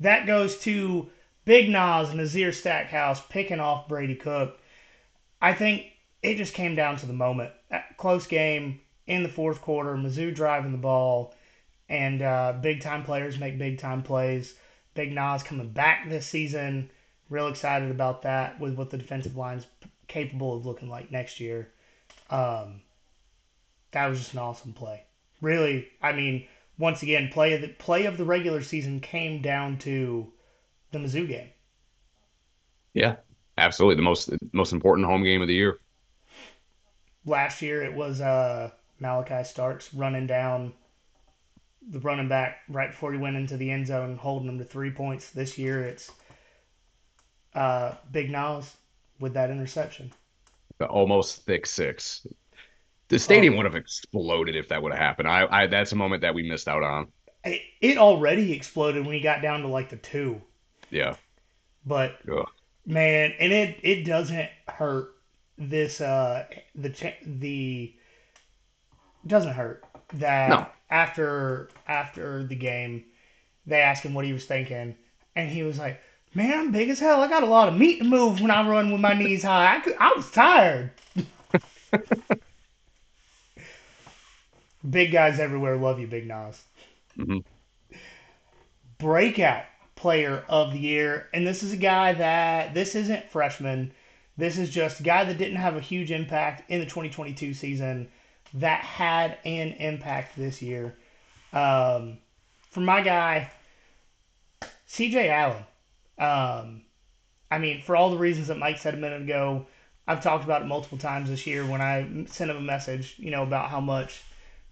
that goes to Big Nas and Nazir Stackhouse picking off Brady Cook. I think it just came down to the moment. Close game in the fourth quarter, Mizzou driving the ball, and uh, big time players make big time plays. Big Nas coming back this season. Real excited about that with what the defensive line's capable of looking like next year. Um, that was just an awesome play. Really, I mean, once again, play of the play of the regular season came down to the Mizzou game. Yeah, absolutely. The most most important home game of the year. last year it was uh, Malaki Starks running down the running back right before he went into the end zone, holding him to three points. This year it's uh, Big Nas with that interception. The almost thick six. The stadium would have exploded if that would have happened. I, I that's a moment that we missed out on. It, it already exploded when he got down to like the two, Yeah. but Ugh. man, and it it doesn't hurt this uh the the doesn't hurt that No. After after the game they asked him what he was thinking and he was like man i'm big as hell. I got a lot of meat to move when i run with my knees high. I, could, I was tired. Big guys everywhere love you big nas. Mhm. breakout player of the year and this is a guy that this isn't freshman. This is just a guy that didn't have a huge impact in the 2022 season that had an impact this year. Um, for my guy, CJ Allen. Um, I mean, for all the reasons that Mike said a minute ago, I've talked about it multiple times this year when I sent him a message, you know, about how much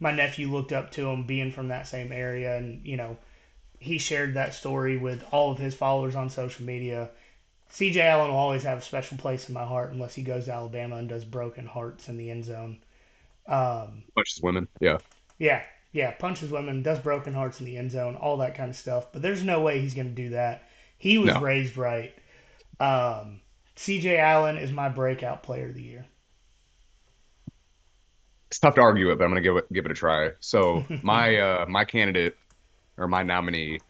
my nephew looked up to him being from that same area. And, you know, he shared that story with all of his followers on social media. CJ Allen will always have a special place in my heart unless he goes to Alabama and does broken hearts in the end zone. Um, Punches women. Yeah. yeah, yeah, punches women, does broken hearts in the end zone, all that kind of stuff. But there's no way he's going to do that. He was No. raised right. Um, CJ Allen is my breakout player of the year. It's tough to argue it, but I'm gonna give it give it a try. So my uh my candidate or my nominee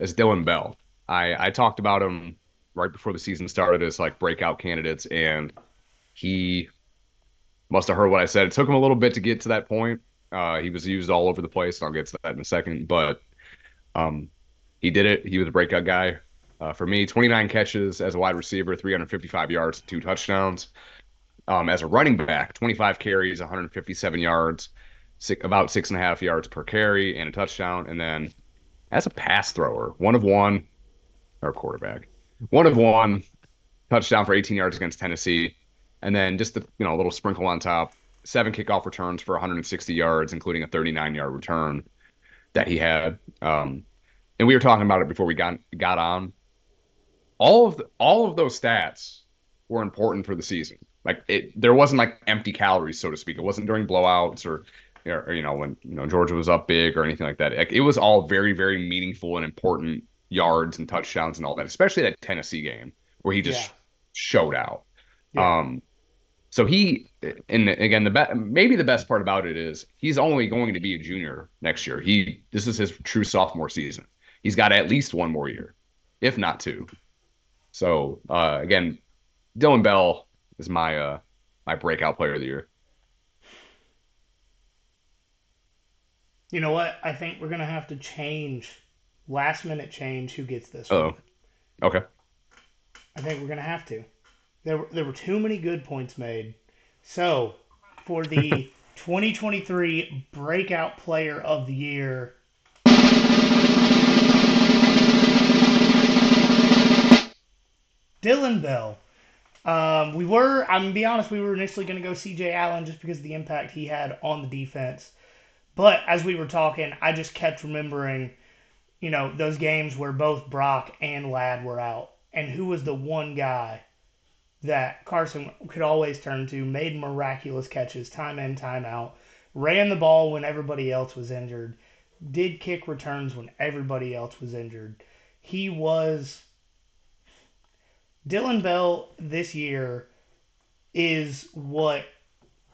is Dylan Bell. I I talked about him right before the season started as like breakout candidates, and he must have heard what I said. It took him a little bit to get to that point. Uh, he was used all over the place. and I'll get to that in a second, but um, he did it. He was a breakout guy. Uh, for me, 29 catches as a wide receiver, 355 yards, two touchdowns. Um, as a running back, 25 carries, 157 yards, six, about six and a half yards per carry, and a touchdown. And then as a pass thrower, one of one, or quarterback, one of one, touchdown for 18 yards against Tennessee, and then just the you know a little sprinkle on top, seven kickoff returns for 160 yards, including a 39 yard return that he had. Um, and we were talking about it before we got got on. All of the, all of those stats were important for the season. Like it, there wasn't like empty calories, so to speak. It wasn't during blowouts or, or you know when you know Georgia was up big or anything like that. Like, it was all very very meaningful and important yards and touchdowns and all that. Especially that Tennessee game where he just Yeah. showed out. Yeah. Um, so he, and again, the be- maybe the best part about it is he's only going to be a junior next year. He this is his true sophomore season. He's got at least one more year, if not two. So uh, again, Dylan Bell is my uh, my breakout player of the year. You know what? I think we're gonna have to change last minute change. Who gets this? Oh, okay. I think we're gonna have to. There were there were too many good points made. So for the 2023 Breakout Player of the Year. Dylan Bell. Um, we were, I'm gonna be honest, we were initially going to go CJ Allen just because of the impact he had on the defense. But as we were talking, I just kept remembering, you know, those games where both Brock and Ladd were out, and who was the one guy that Carson could always turn to, made miraculous catches time in, time out, ran the ball when everybody else was injured, did kick returns when everybody else was injured. He was Dylan Bell this year is what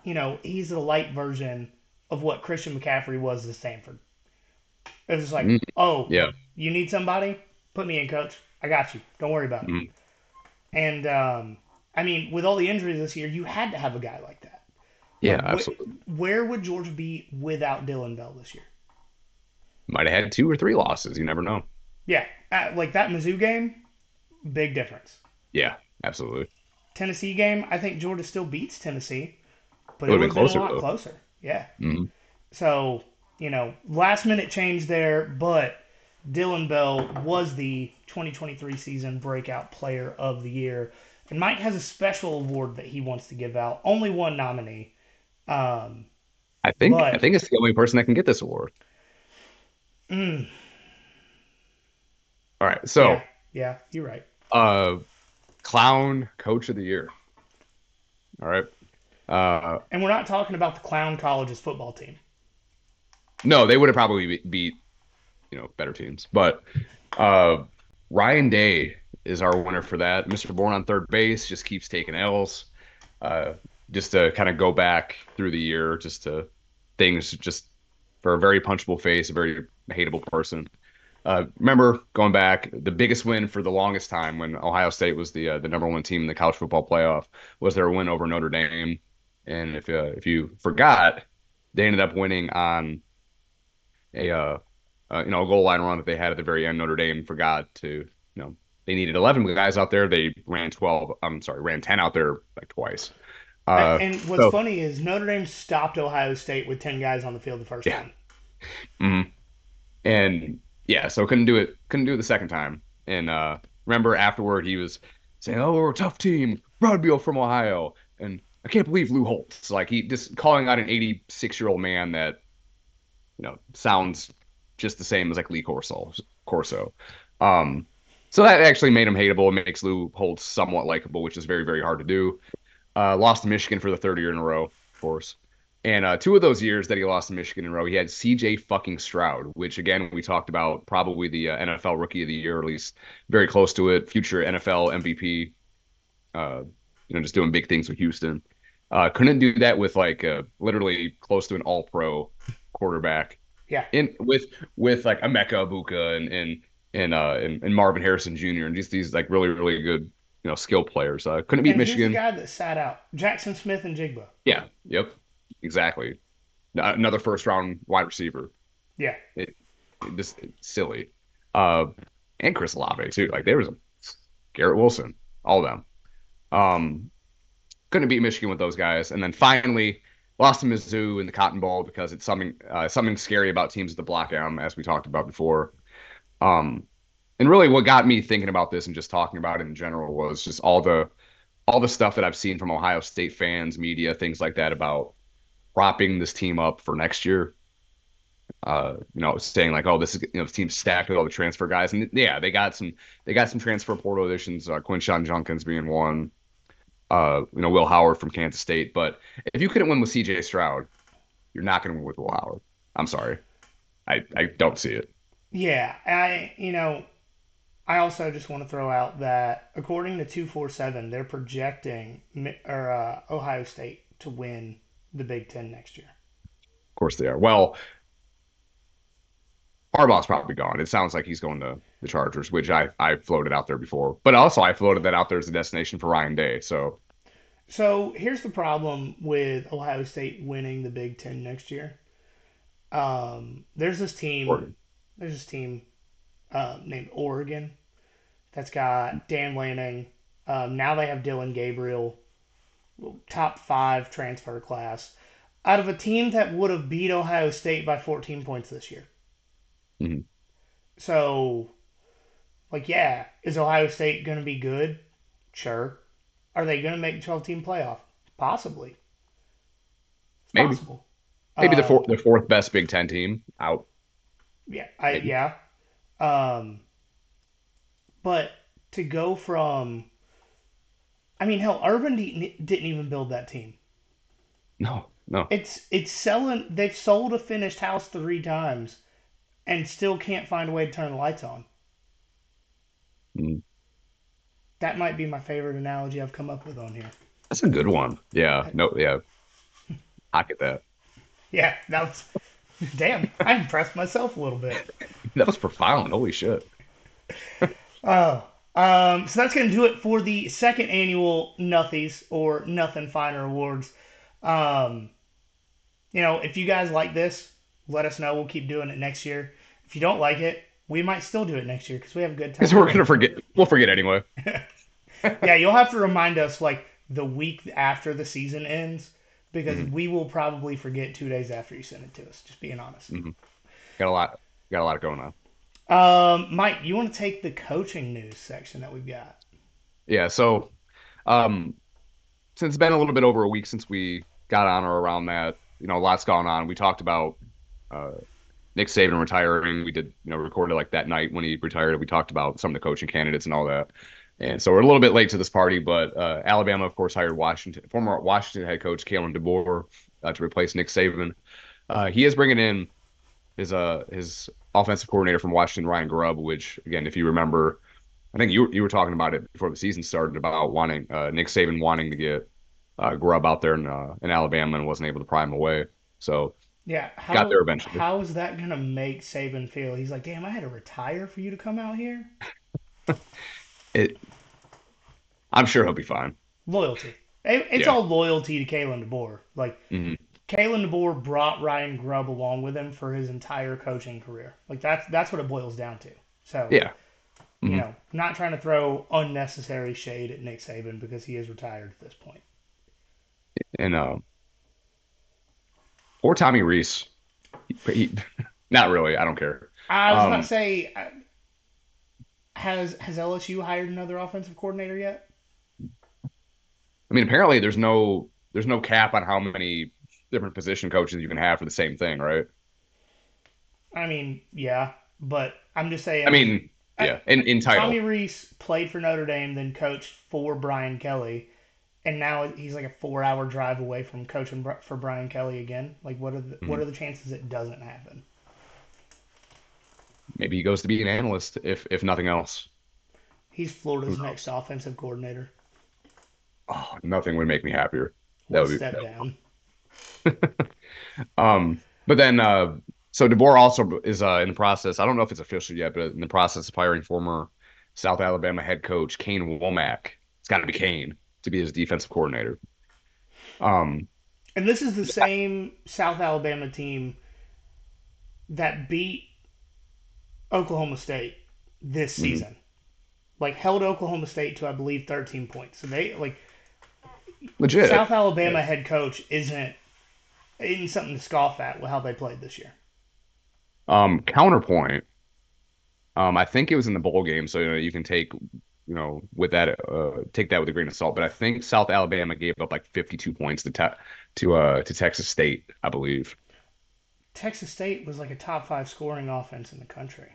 you know, he's a light version of what Christian McCaffrey was at Stanford. It was like, Mm. oh, Yeah. you need somebody? Put me in, coach. I got you. Don't worry about it. Mhm. And um, I mean, with all the injuries this year, you had to have a guy like that. Yeah, Like, wh- absolutely. Where would Georgia be without Dylan Bell this year? Might have had two or three losses. You never know. Yeah, uh, like that Mizzou game, big difference. Yeah, absolutely. Tennessee game, I think Georgia still beats Tennessee, but It it would've been have been a lot though. closer. Yeah. hmm So, you know, last minute change there, but Dylan Bell was the 2023 season breakout player of the year. And Mike has a special award that he wants to give out. Only one nominee. Um, I think But- I think it's the only person that can get this award. mm, All right, so yeah, yeah, you're right. uh, clown coach of the year. All right. Uh, And we're not talking about the Clown College's football team. no, they would have probably beat you know better teams, but uh, Ryan Day is our winner for that. Mr. Bourne on third base just keeps taking L's. Uh, just to kind of go back through the year, just to things, just for a very punchable face, a very hateable person. Uh, remember going back, the biggest win for the longest time when Ohio State was the uh, the number one team in the college football playoff was their win over Notre Dame. And if uh, if you forgot, they ended up winning on a uh, you know a goal line run that they had at the very end. Notre Dame forgot to you know they needed 11 guys out there. They ran 12. I'm sorry, ran 10 out there like twice. Uh, and what's so- funny is Notre Dame stopped Ohio State with 10 guys on the field the first Yeah. time. mhm. And yeah, so couldn't do it. Couldn't do it the second time. And uh, remember afterward, he was saying, "Oh, we're a tough team. Rod Broadbeal from Ohio." And I can't believe Lou Holtz. Like he just calling out an 86 year old man that you know sounds just the same as like Lee Corso. Corso. Um, so that actually made him hateable. It makes Lou Holtz somewhat likable, which is very very hard to do. Uh, lost to Michigan for the third year in a row, of course. And uh, two of those years that he lost to Michigan in a row, he had C.J. fucking Stroud, which again we talked about, probably the uh, NFL Rookie of the Year, at least very close to it, future NFL MVP. Uh, you know, just doing big things with Houston. Uh, couldn't do that with like uh, literally close to an All-Pro quarterback. Yeah. In with with like Emeka Egbuka and and and uh and, and Marvin Harrison Jr. and just these like really really good you know skill players. Uh, couldn't beat and Michigan. guy that sat out? Jaxon Smith-Njigba. Yeah. Yep. Exactly. Another first round wide receiver. Yeah. It, just silly. Uh, and Chris Olave too. Like there was a Garrett Wilson, all of them. Um, couldn't beat Michigan with those guys, and then finally lost to Mizzou in the Cotton Bowl because it's something uh, something scary about teams at the Black M, as we talked about before. Um, and really, what got me thinking about this and just talking about it in general was just all the all the stuff that I've seen from Ohio State fans, media, things like that about propping this team up for next year. Uh, you know, saying like, "Oh, this is you know, the team's stacked with all the transfer guys," and yeah, they got some they got some transfer portal additions. Uh, Quinshon Judkins being one. Uh, you know, Will Howard from Kansas State. But if you couldn't win with C.J. Stroud, you're not going to win with Will Howard. I'm sorry, I I don't see it. Yeah, I you know, I also just want to throw out that according to two four seven, they're projecting or uh, Ohio State to win the Big Ten next year. Of course they are. Well, Harbaugh's probably gone. It sounds like he's going to the Chargers, which I I floated out there before. But also I floated that out there as a destination for Ryan Day. So So here's the problem with Ohio State winning the Big Ten next year. Um, there's this team. Oregon. There's this team. uh, named Oregon. That's got Dan Lanning. Um, now they have Dillon Gabriel, top five transfer class, out of a team that would have beat Ohio State by 14 points this year. Mhm. So, like, yeah, is Ohio State going to be good? Sure. Are they going to make 12 team playoff? Possibly. It's Maybe. Possible. Maybe the Uh, four, the fourth best Big Ten team out. Yeah, I, Maybe. yeah. Um, but to go from, I mean, hell, Urban didn't didn't even build that team. No, no. It's it's selling. They've sold a finished house three times, and still can't find a way to turn the lights on. Mm. That might be my favorite analogy I've come up with on here. That's a good one. Yeah. No. Yeah. I get that. Yeah, that was. Damn, I impressed myself a little bit. That was profound. Holy shit. Oh, um, so that's going to do it for the second annual Nothies or Nothing Finer Awards. Um, you know, if you guys like this, let us know. We'll keep doing it next year. If you don't like it, we might still do it next year because we have a good time. Because we're gonna forget. We'll forget anyway. yeah, you'll have to remind us like the week after the season ends because Mm-hmm. we will probably forget two days after you send it to us. Just being honest. Got a lot. Got a lot going on. Um, Mike, you want to take the coaching news section that we've got? Yeah. So, um, since it's been a little bit over a week since we got on or around that, you know, a lot's gone on. We talked about uh, Nick Saban retiring. We did, you know, recorded like that night when he retired. We talked about some of the coaching candidates and all that. And so we're a little bit late to this party, but uh, Alabama, of course, hired Washington former Washington head coach Kalen DeBoer uh, to replace Nick Saban. Uh, he is bringing in his uh his offensive coordinator from Washington, Ryan Grubb. Which again, if you remember, I think you you were talking about it before the season started about wanting uh, Nick Saban wanting to get uh, Grubb out there in uh, in Alabama and wasn't able to pry him away. So Yeah, how, Got there eventually. How is that gonna make Saban feel? He's like, damn, I had to retire for you to come out here. it, I'm sure he'll be fine. Loyalty. It- It's Yeah. all loyalty to Kalen DeBoer. Like Mhm. Kalen DeBoer brought Ryan Grubb along with him for his entire coaching career. Like that's that's what it boils down to. So Yeah, you Mhm. know, not trying to throw unnecessary shade at Nick Saban because he is retired at this point. and uh, or Tommy Rees. He, he- not really. I don't care. I was Um, about to say, uh, has has LSU hired another offensive coordinator yet? I mean, apparently there's no there's no cap on how many different position coaches you can have for the same thing, right? I mean, yeah, but I'm just saying. I mean, yeah, in in title. Tommy Rees played for Notre Dame, then coached for Brian Kelly, and now he's like a four-hour drive away from coaching for Brian Kelly again. Like, what are the Mm-hmm. what are the chances it doesn't happen? Maybe he goes to be an analyst if if nothing else. He's Florida's next offensive coordinator. Oh, nothing would make me happier. That One would be step down. Um, but then uh, so DeBoer also is uh, in the process. I don't know if it's official yet, but in the process of hiring former South Alabama head coach Kane Wommack. It's got to be Kane to be his defensive coordinator. Um, And this is the same South Alabama team that beat Oklahoma State this Mm-hmm. season. Like held Oklahoma State to I believe 13 points. So they like legit. South Alabama head coach isn't isn't something to scoff at with how they played this year. Um, counterpoint. Um, I think it was in the bowl game, so you know you can take, you know, with that, uh, take that with a grain of salt. But I think South Alabama gave up like 52 points to te- to uh to Texas State, I believe. Texas State was like a top five scoring offense in the country.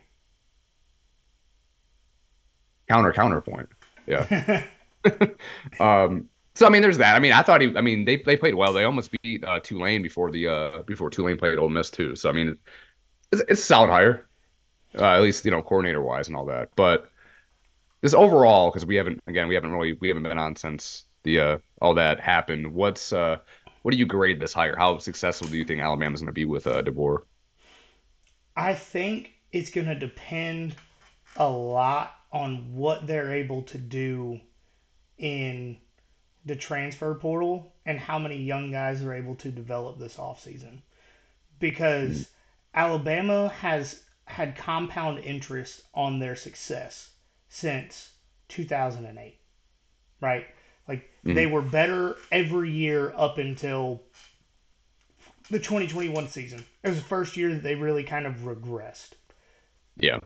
Counter counterpoint. Yeah. Um, so I mean, there's that. I mean, I thought he. I mean, they they played well. They almost beat uh, Tulane before the uh before Tulane played Ole Miss too. So I mean, it's, it's a solid hire, uh, at least you know coordinator wise and all that. But this overall, because we haven't again we haven't really we haven't been on since the uh all that happened. What's uh what do you grade this hire? How successful do you think Alabama's going to be with uh, DeBoer? I think it's going to depend a lot on what they're able to do in the transfer portal and how many young guys are able to develop this offseason. Because Alabama has had compound interest on their success since 2008, right? Like they were better every year up until the 2021 season. It was the first year that they really kind of regressed. Yeah.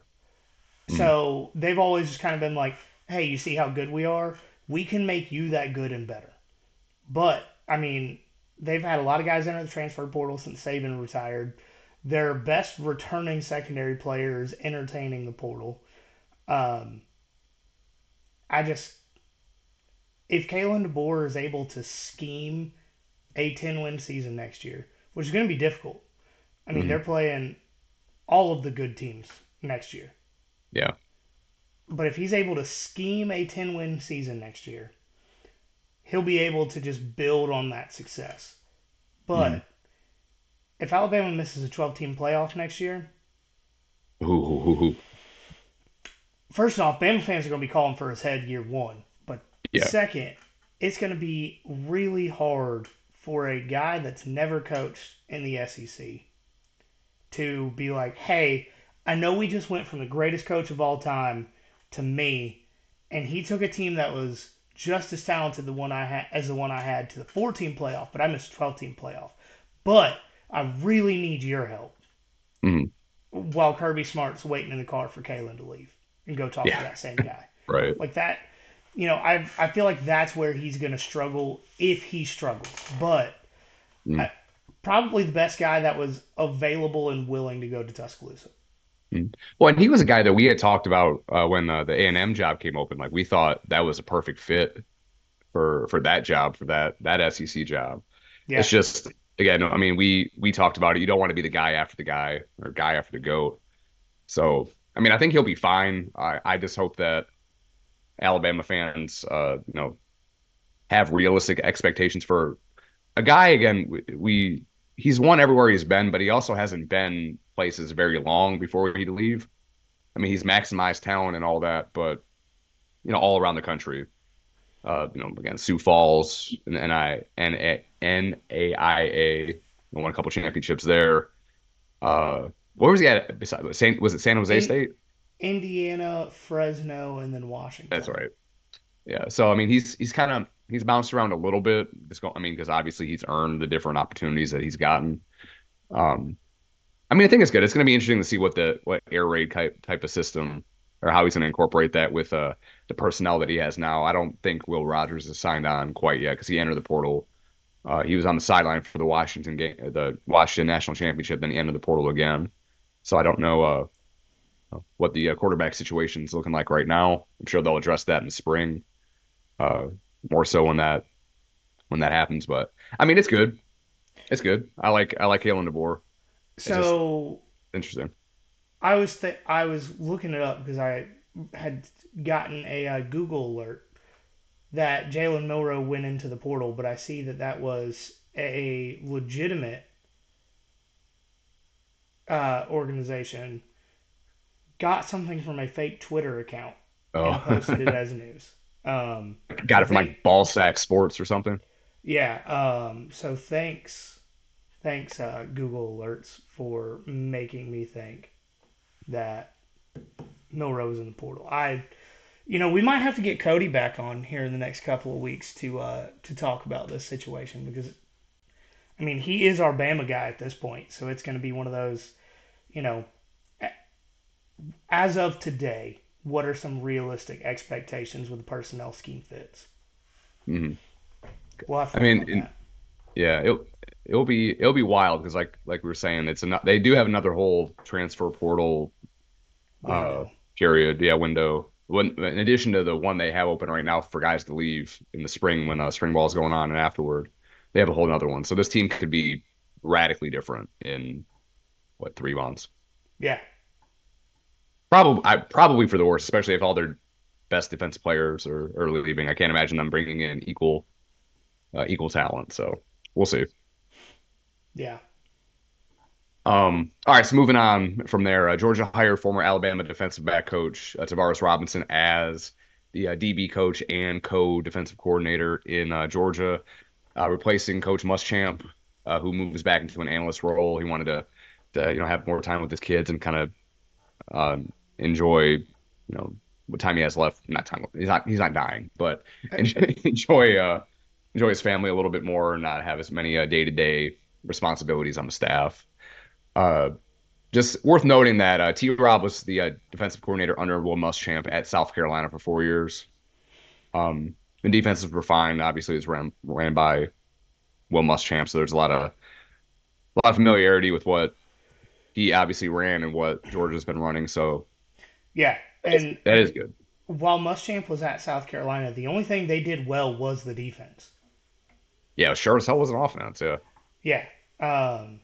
So they've always just kind of been like, hey, you see how good we are? We can make you that good and better. But, I mean, they've had a lot of guys enter the transfer portal since Saban retired. Their best returning secondary player is entertaining the portal. Um, I just, if Kalen DeBoer is able to scheme a 10 win season next year, which is going to be difficult. I mean, Mhm. they're playing all of the good teams next year. Yeah. But if he's able to scheme a 10 win season next year, he'll be able to just build on that success. But Mhm. if Alabama misses a 12 team playoff next year, Ooh, ooh, ooh, ooh. First off, Bama fans are going to be calling for his head year one. But Yeah. second, it's going to be really hard for a guy that's never coached in the SEC to be like, hey, I know we just went from the greatest coach of all time to me, and he took a team that was just as talented the one I had as the one I had to the 14 playoff, but I missed 12 team playoff. But I really need your help. Mhm. While Kirby Smart's waiting in the car for Kalen to leave and go talk Yeah. to that same guy. Right. like that, you know, I I feel like that's where he's going to struggle if he struggles. But Mm. I, probably the best guy that was available and willing to go to Tuscaloosa. Well, and he was a guy that we had talked about uh, when uh, the A and M job came open. Like we thought that was a perfect fit for for that job, for that that SEC job. Yeah, It's just again, I mean, we we talked about it. You don't want to be the guy after the guy or guy after the goat. So, I mean, I think he'll be fine. I I just hope that Alabama fans, uh, you know, have realistic expectations for a guy. Again, we, he's won everywhere he's been, but he also hasn't been places very long before he'd leave. I mean, he's maximized talent and all that, but you know, all around the country. Uh, you know, again, Sioux Falls and NI won a couple championships there. Uh, where was he at? Besides, San, was it San Jose In- State? Indiana, Fresno, and then Washington. That's right. Yeah. So I mean, he's he's kind of he's bounced around a little bit. Just go, I mean, because obviously he's earned the different opportunities that he's gotten. Um, I mean, I think it's good. It's going to be interesting to see what the what air raid type type of system or how he's going to incorporate that with uh the personnel that he has now. I don't think Will Rogers has signed on quite yet because he entered the portal. Uh, he was on the sideline for the Washington game, the Washington National Championship, then he entered the portal again. So I don't know uh, what the uh, quarterback situation is looking like right now. I'm sure they'll address that in the spring, uh, more so when that when that happens. But I mean, it's good. It's good. I like I like Kalen DeBoer. So Interesting. I was th- I was looking it up because I had gotten a uh, Google alert that Jalen Milroe went into the portal, but I see that that was a legitimate uh, organization. Got something from a fake Twitter account and Oh, posted it as news. Um, got it from like Ballsack Sports or something. yeah. Um, so thanks, thanks uh, Google Alerts for making me think that Milroe's in the portal. I, you know, we might have to get Cody back on here in the next couple of weeks to uh, to talk about this situation because, I mean, he is our Bama guy at this point, so it's going to be one of those, you know, as of today, what are some realistic expectations with the personnel scheme fits? hmm We'll I mean, in- Yeah, it'll it'll be it'll be wild because like like we were saying, it's a they do have another whole transfer portal uh, period, yeah, window. When, in addition to the one they have open right now for guys to leave in the spring when uh, spring ball is going on and afterward, they have a whole other one. So this team could be radically different in what three months? yeah, Probably, I, probably for the worst, especially if all their best defensive players are, are leaving. I can't imagine them bringing in equal uh, equal talent. So we'll see. yeah. Um, all right, so moving on from there, uh, Georgia hired former Alabama defensive back coach uh, Travaris Robinson as the uh, DB coach and co-defensive coordinator in uh, Georgia, uh, replacing Coach Muschamp, uh, who moves back into an analyst role. He wanted to, you know, have more time with his kids and kind of um, enjoy, you know, what time he has left. Not time. He's not. He's not dying, but enjoy enjoy, uh, enjoy his family a little bit more, and not have as many day to day responsibilities on the staff. Uh, just worth noting that uh, T. Rob was the uh, defensive coordinator under Will Muschamp at South Carolina for four years. Um, the defenses were fine. Obviously, it was ran ran by Will Muschamp, so there's a lot of a lot of familiarity with what he obviously ran and what Georgia's been running. So Yeah, and that is good. while Muschamp was at South Carolina, the only thing they did well was the defense. Yeah, sure as hell was an offense. Yeah, Yeah. Um,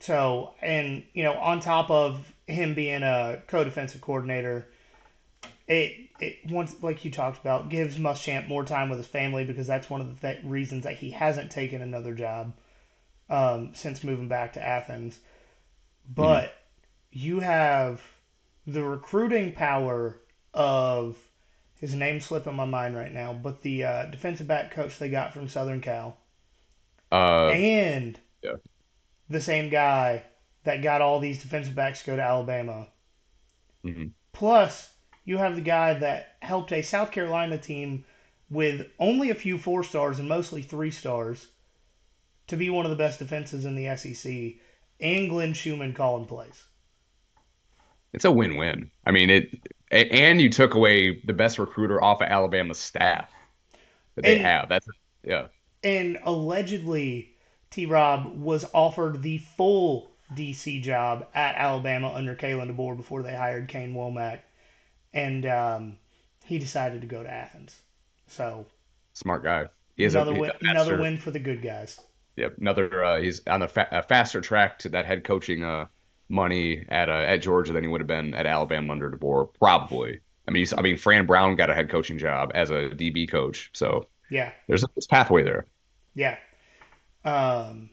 so, and, you know, on top of him being a co defensive coordinator, it, it, once, like you talked about, gives Muschamp more time with his family because that's one of the th- reasons that he hasn't taken another job um, since moving back to Athens. But you have the recruiting power of his name slipping my mind right now, but the uh, defensive back coach they got from Southern Cal uh, and yeah. the same guy that got all these defensive backs to go to Alabama. mhm. Plus, you have the guy that helped a South Carolina team with only a few four stars and mostly three stars to be one of the best defenses in the SEC. And Glenn Schumann calling plays. it's a win-win. I mean, it and you took away the best recruiter off of Alabama's staff that they And- have. That's yeah. And allegedly, T Rob was offered the full DC job at Alabama under Kalen DeBoer before they hired Kane Wommack. And um, he decided to go to Athens. So Smart guy. He another, a, win, another win for the good guys. Yep, another. Uh, he's on a, fa- a faster track to that head coaching uh, money at uh, at Georgia than he would have been at Alabama under DeBoer, probably. I mean, I mean, Fran Brown got a head coaching job as a DB coach, so Yeah. there's a this pathway there. Yeah. Um,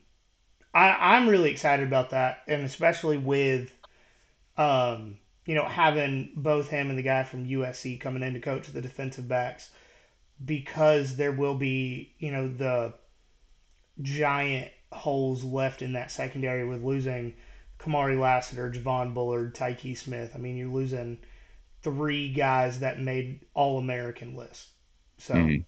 I, I'm really excited about that, and especially with, um, you know, having both him and the guy from USC coming in to coach the defensive backs, because there will be, you know, the giant holes left in that secondary with losing Kamari Lassiter, Javon Bullard, Tykee Smith. I mean, you're losing three guys that made All American lists. So Mhm.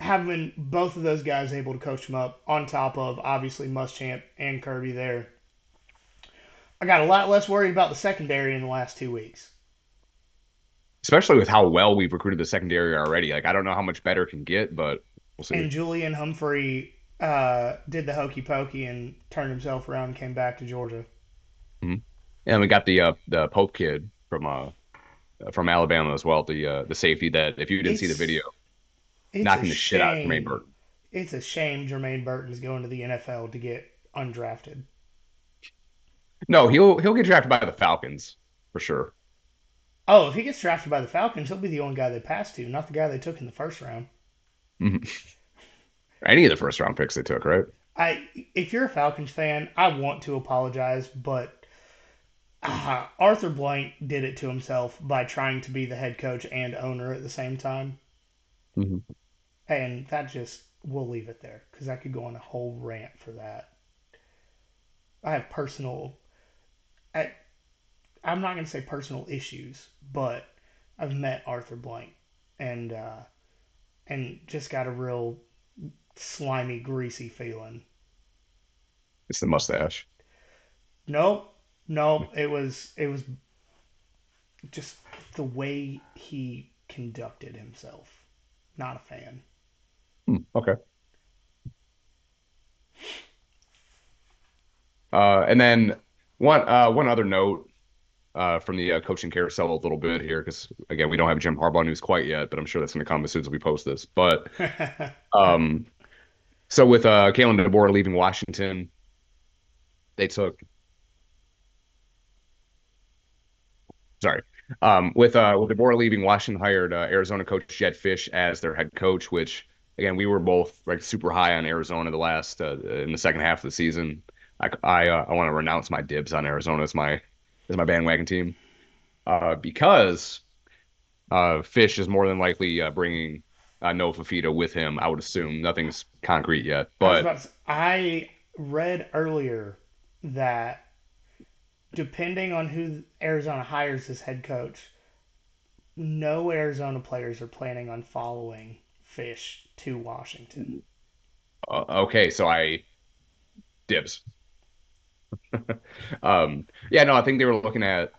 having both of those guys able to coach them up on top of obviously Muschamp and Kirby there. I got a lot less worried about the secondary in the last two weeks. Especially with how well we've recruited the secondary already. Like, I don't know how much better it can get, but we'll. And Julian Humphrey uh, did the hokey pokey and turned himself around and came back to Georgia. And we got the uh, the Pope kid from uh from Alabama as well. The uh, the safety that if you didn't see the video, knocking the shit out of Jermaine Burton. It's a shame Jermaine Burton's going to the NFL to get undrafted. No, he'll he'll get drafted by the Falcons for sure. Oh, if he gets drafted by the Falcons, he'll be the only guy they pass to, not the guy they took in the first round. Any of the first round picks they took, right? I if you're a Falcons fan, I want to apologize, but uh, Arthur Blank did it to himself by trying to be the head coach and owner at the same time, Mhm. and that just we'll leave it there because I could go on a whole rant for that. I have personal, I, I'm not gonna say personal issues, but I've met Arthur Blank and uh, and just got a real slimy, greasy feeling. It's the mustache. Nope, nope. It was it was just the way he conducted himself. Not a fan. Hmm, okay. Uh, and then one uh, one other note uh, from the uh, coaching carousel a little bit here, because again we don't have Jim Harbaugh news quite yet, but I'm sure that's going to come as soon as we post this. But um, so with uh, Kalen DeBoer leaving Washington, they took. Sorry. Um, with uh, with DeBoer leaving, Washington hired uh, Arizona coach Jedd Fisch as their head coach, which again we were both like super high on Arizona the last uh, in the second half of the season. I I, uh, I want to renounce my dibs on Arizona as my my bandwagon team uh, because uh, Fisch is more than likely uh, bringing uh, Noah Fifita with him. I would assume nothing's concrete yet, but I, to s- I read earlier that depending on who Arizona hires as head coach, no Arizona players are planning on following Fisch to Washington. Uh, okay, so I dibs. um, yeah, no, I think they were looking at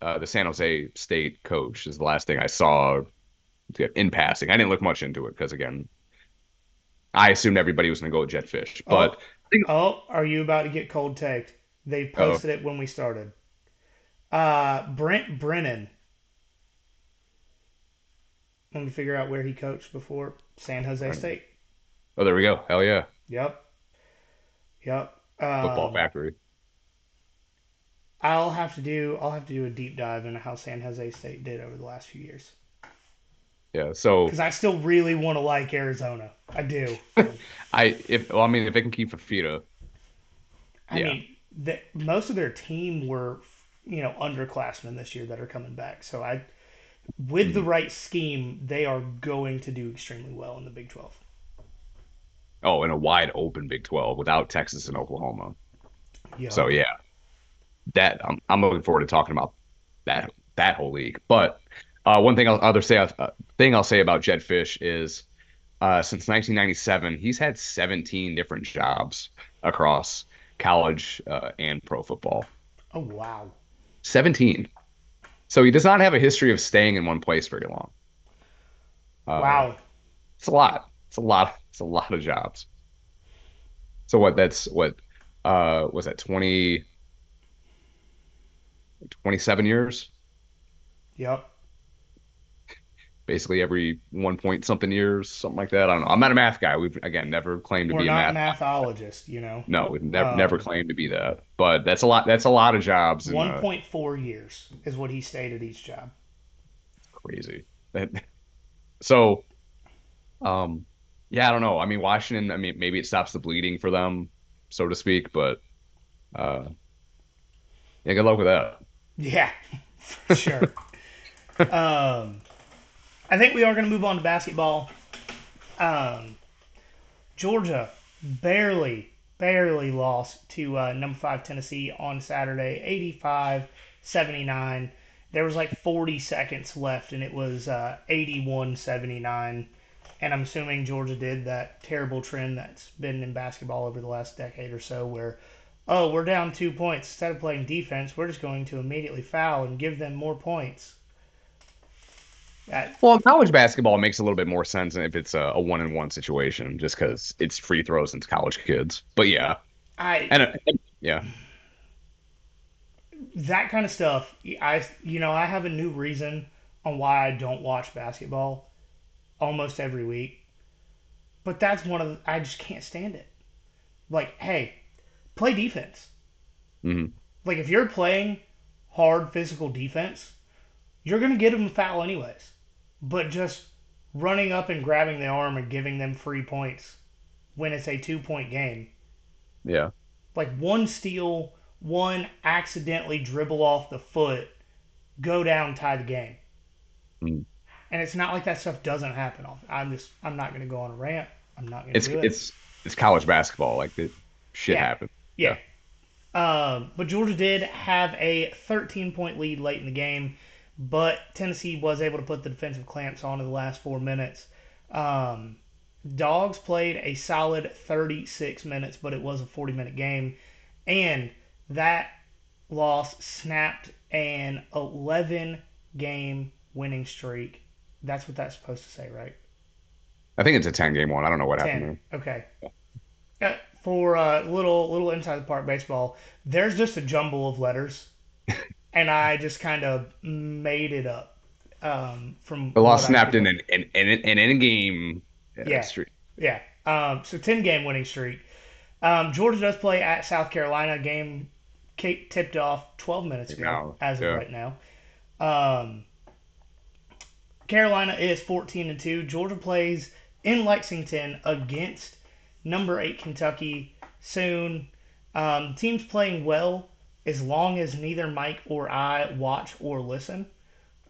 uh, the San Jose State coach is the last thing I saw in passing. I didn't look much into it because again, I assumed everybody was going to go with Jedd Fisch, but Oh, are you about to get cold taked? They posted it when we started. Uh, Brent Brennan. Let me figure out where he coached before San Jose State. oh, there we go. Hell yeah, Yep. Yep. Football Um, factory. I'll have to do I'll have to do a deep dive into how San Jose State did over the last few years Yeah, so because I still really want to like Arizona. I do. I if well, I mean if they can keep Fifita, I Yeah. mean, the, most of their team were you know underclassmen this year that are coming back. So I, with Mm-hmm. the right scheme, they are going to do extremely well in the Big Twelve. Oh, in a wide open Big Twelve without Texas and Oklahoma. Yeah. So yeah, that I'm I'm looking forward to talking about that that whole league. But uh, one thing I'll other say uh, thing I'll say about Jedd Fisch is uh, since 1997 he's had 17 different jobs across college uh, and pro football. Oh wow. 17. So he does not have a history of staying in one place very long. Uh, wow. It's a lot. It's a lot. It's a lot of jobs. So what? That's what? Uh, was that 20, 27 years? Yep. Basically every one point something years, something like that. I don't know. I'm not a math guy. We've again never claimed to We're be a not math. mathologists, you know. No, we've never Um, never claimed to be that. But that's a lot. That's a lot of jobs. One four One uh, point four years is what he stayed at each job. crazy. So, um, yeah, I don't know. I mean, Washington. I mean, maybe it stops the bleeding for them, so to speak. But, uh, yeah, good luck with that. Yeah, sure. um, I think we are going to move on to basketball. Um, Georgia barely, barely lost to uh, number five Tennessee on Saturday, 85 79. There was like 40 seconds left, and it was uh, 81 79. And I'm assuming Georgia did that terrible trend that's been in basketball over the last decade or so where oh, we're down two points. Instead of playing defense, we're just going to immediately foul and give them more points. That, Well, college basketball makes a little bit more sense if it's a, a one and one situation, just because it's free throws into college kids. But yeah, I and uh, yeah, that kind of stuff. I you know I have a new reason on why I don't watch basketball almost every week, but that's one of the, I just can't stand it. Like, hey, play defense. Mhm. Like if you're playing hard physical defense, you're gonna get them a foul anyways. But just running up and grabbing the arm and giving them free points when it's a two point game yeah, like one steal, one accidentally dribble off the foot, go down, tie the game. Mm. And it's not like that stuff doesn't happen. I'm just, I'm not going to go on a rant. I'm not going to it's it. it's it's college basketball. Like it, shit Yeah. happens. yeah. Um, but Georgia did have a 13 point lead late in the game, but Tennessee was able to put the defensive clamps on in the last four minutes. Um, Dogs played a solid 36 minutes, but it was a 40 minute game. And that loss snapped an 11 game winning streak. That's what that's supposed to say, right? I think it's a ten game one. I don't know what happened. 10. Okay. Uh, for uh, little little inside the park baseball, there's just a jumble of letters, and I just kind of made it up. Um, from The loss snapped in an in in, in, in a game. uh, Yeah. streak. Yeah. Um, so 10 game winning streak. Um, Georgia does play at South Carolina. Game Kate tipped off 12 minutes ago, Now, as yeah. of right now. Um, Carolina is 14 and 2. Georgia plays in Lexington against number 8 Kentucky soon. Um, team's playing well as long as neither Mike or I watch or listen.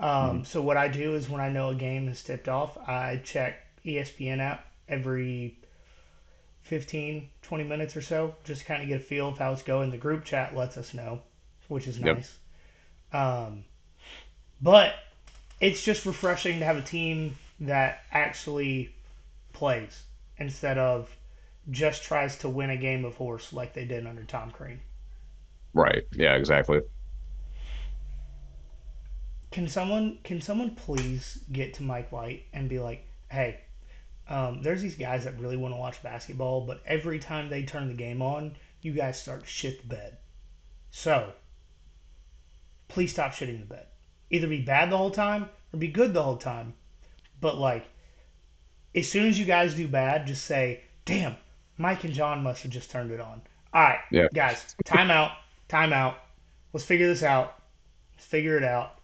Um, So what I do is when I know a game is tipped off, I check ESPN app every 15, 20 minutes or so, just kind of get a feel of how it's going. The group chat lets us know. which is nice. Yep. nice. Um, but it's just refreshing to have a team that actually plays instead of just tries to win a game of horse like they did under Tom Crean. Right. Yeah, exactly. Can someone can someone please get to Mike White and be like, hey, um, there's these guys that really want to watch basketball, but every time they turn the game on, you guys start to shit the bed. So please stop shitting the bed. Either be bad the whole time or be good the whole time. But like as soon as you guys do bad, just say, damn, Mike and John must have just turned it on. All right, Yeah. guys, time out, time out. Let's figure this out. Let's figure it out.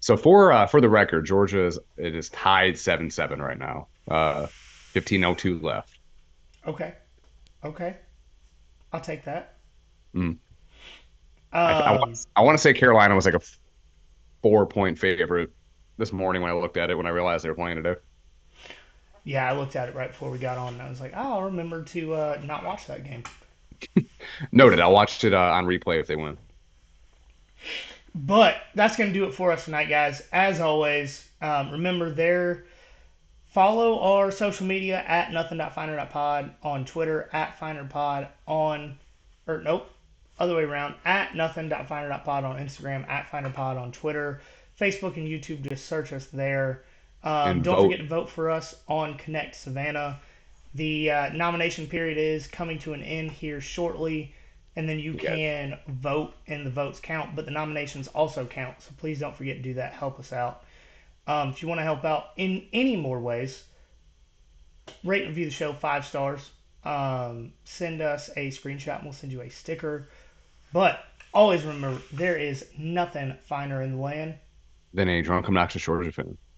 So for uh, for the record, Georgia is it is tied seven seven right now. Uh, fifteen oh two left. Okay. Okay. I'll take that. Mm. I, I, Um, want, I want to say Carolina was like a four point favorite this morning when I looked at it when I realized they were playing today. yeah, I looked at it right before we got on, and I was like, oh, I'll remember to uh, not watch that game. Noted. I'll watch it uh, on replay if they win. But that's going to do it for us tonight, guys. As always, um, remember there. Follow our social media at nothing.finder.pod on Twitter, at finderpod on, or nope, other way around, at nothing.finder.pod on Instagram, at finderpod on Twitter, Facebook and YouTube. Just search us there. Um, don't vote. forget to vote for us on Connect Savannah. The uh, nomination period is coming to an end here shortly, and then you can vote, and the votes count, but the nominations also count. So please don't forget to do that. Help us out. Um, if you want to help out in any more ways, rate and review the show five stars. Um, send us a screenshot, and we'll send you a sticker. But always remember, there is nothing finer in the land than a drunk obnoxious Georgia fan.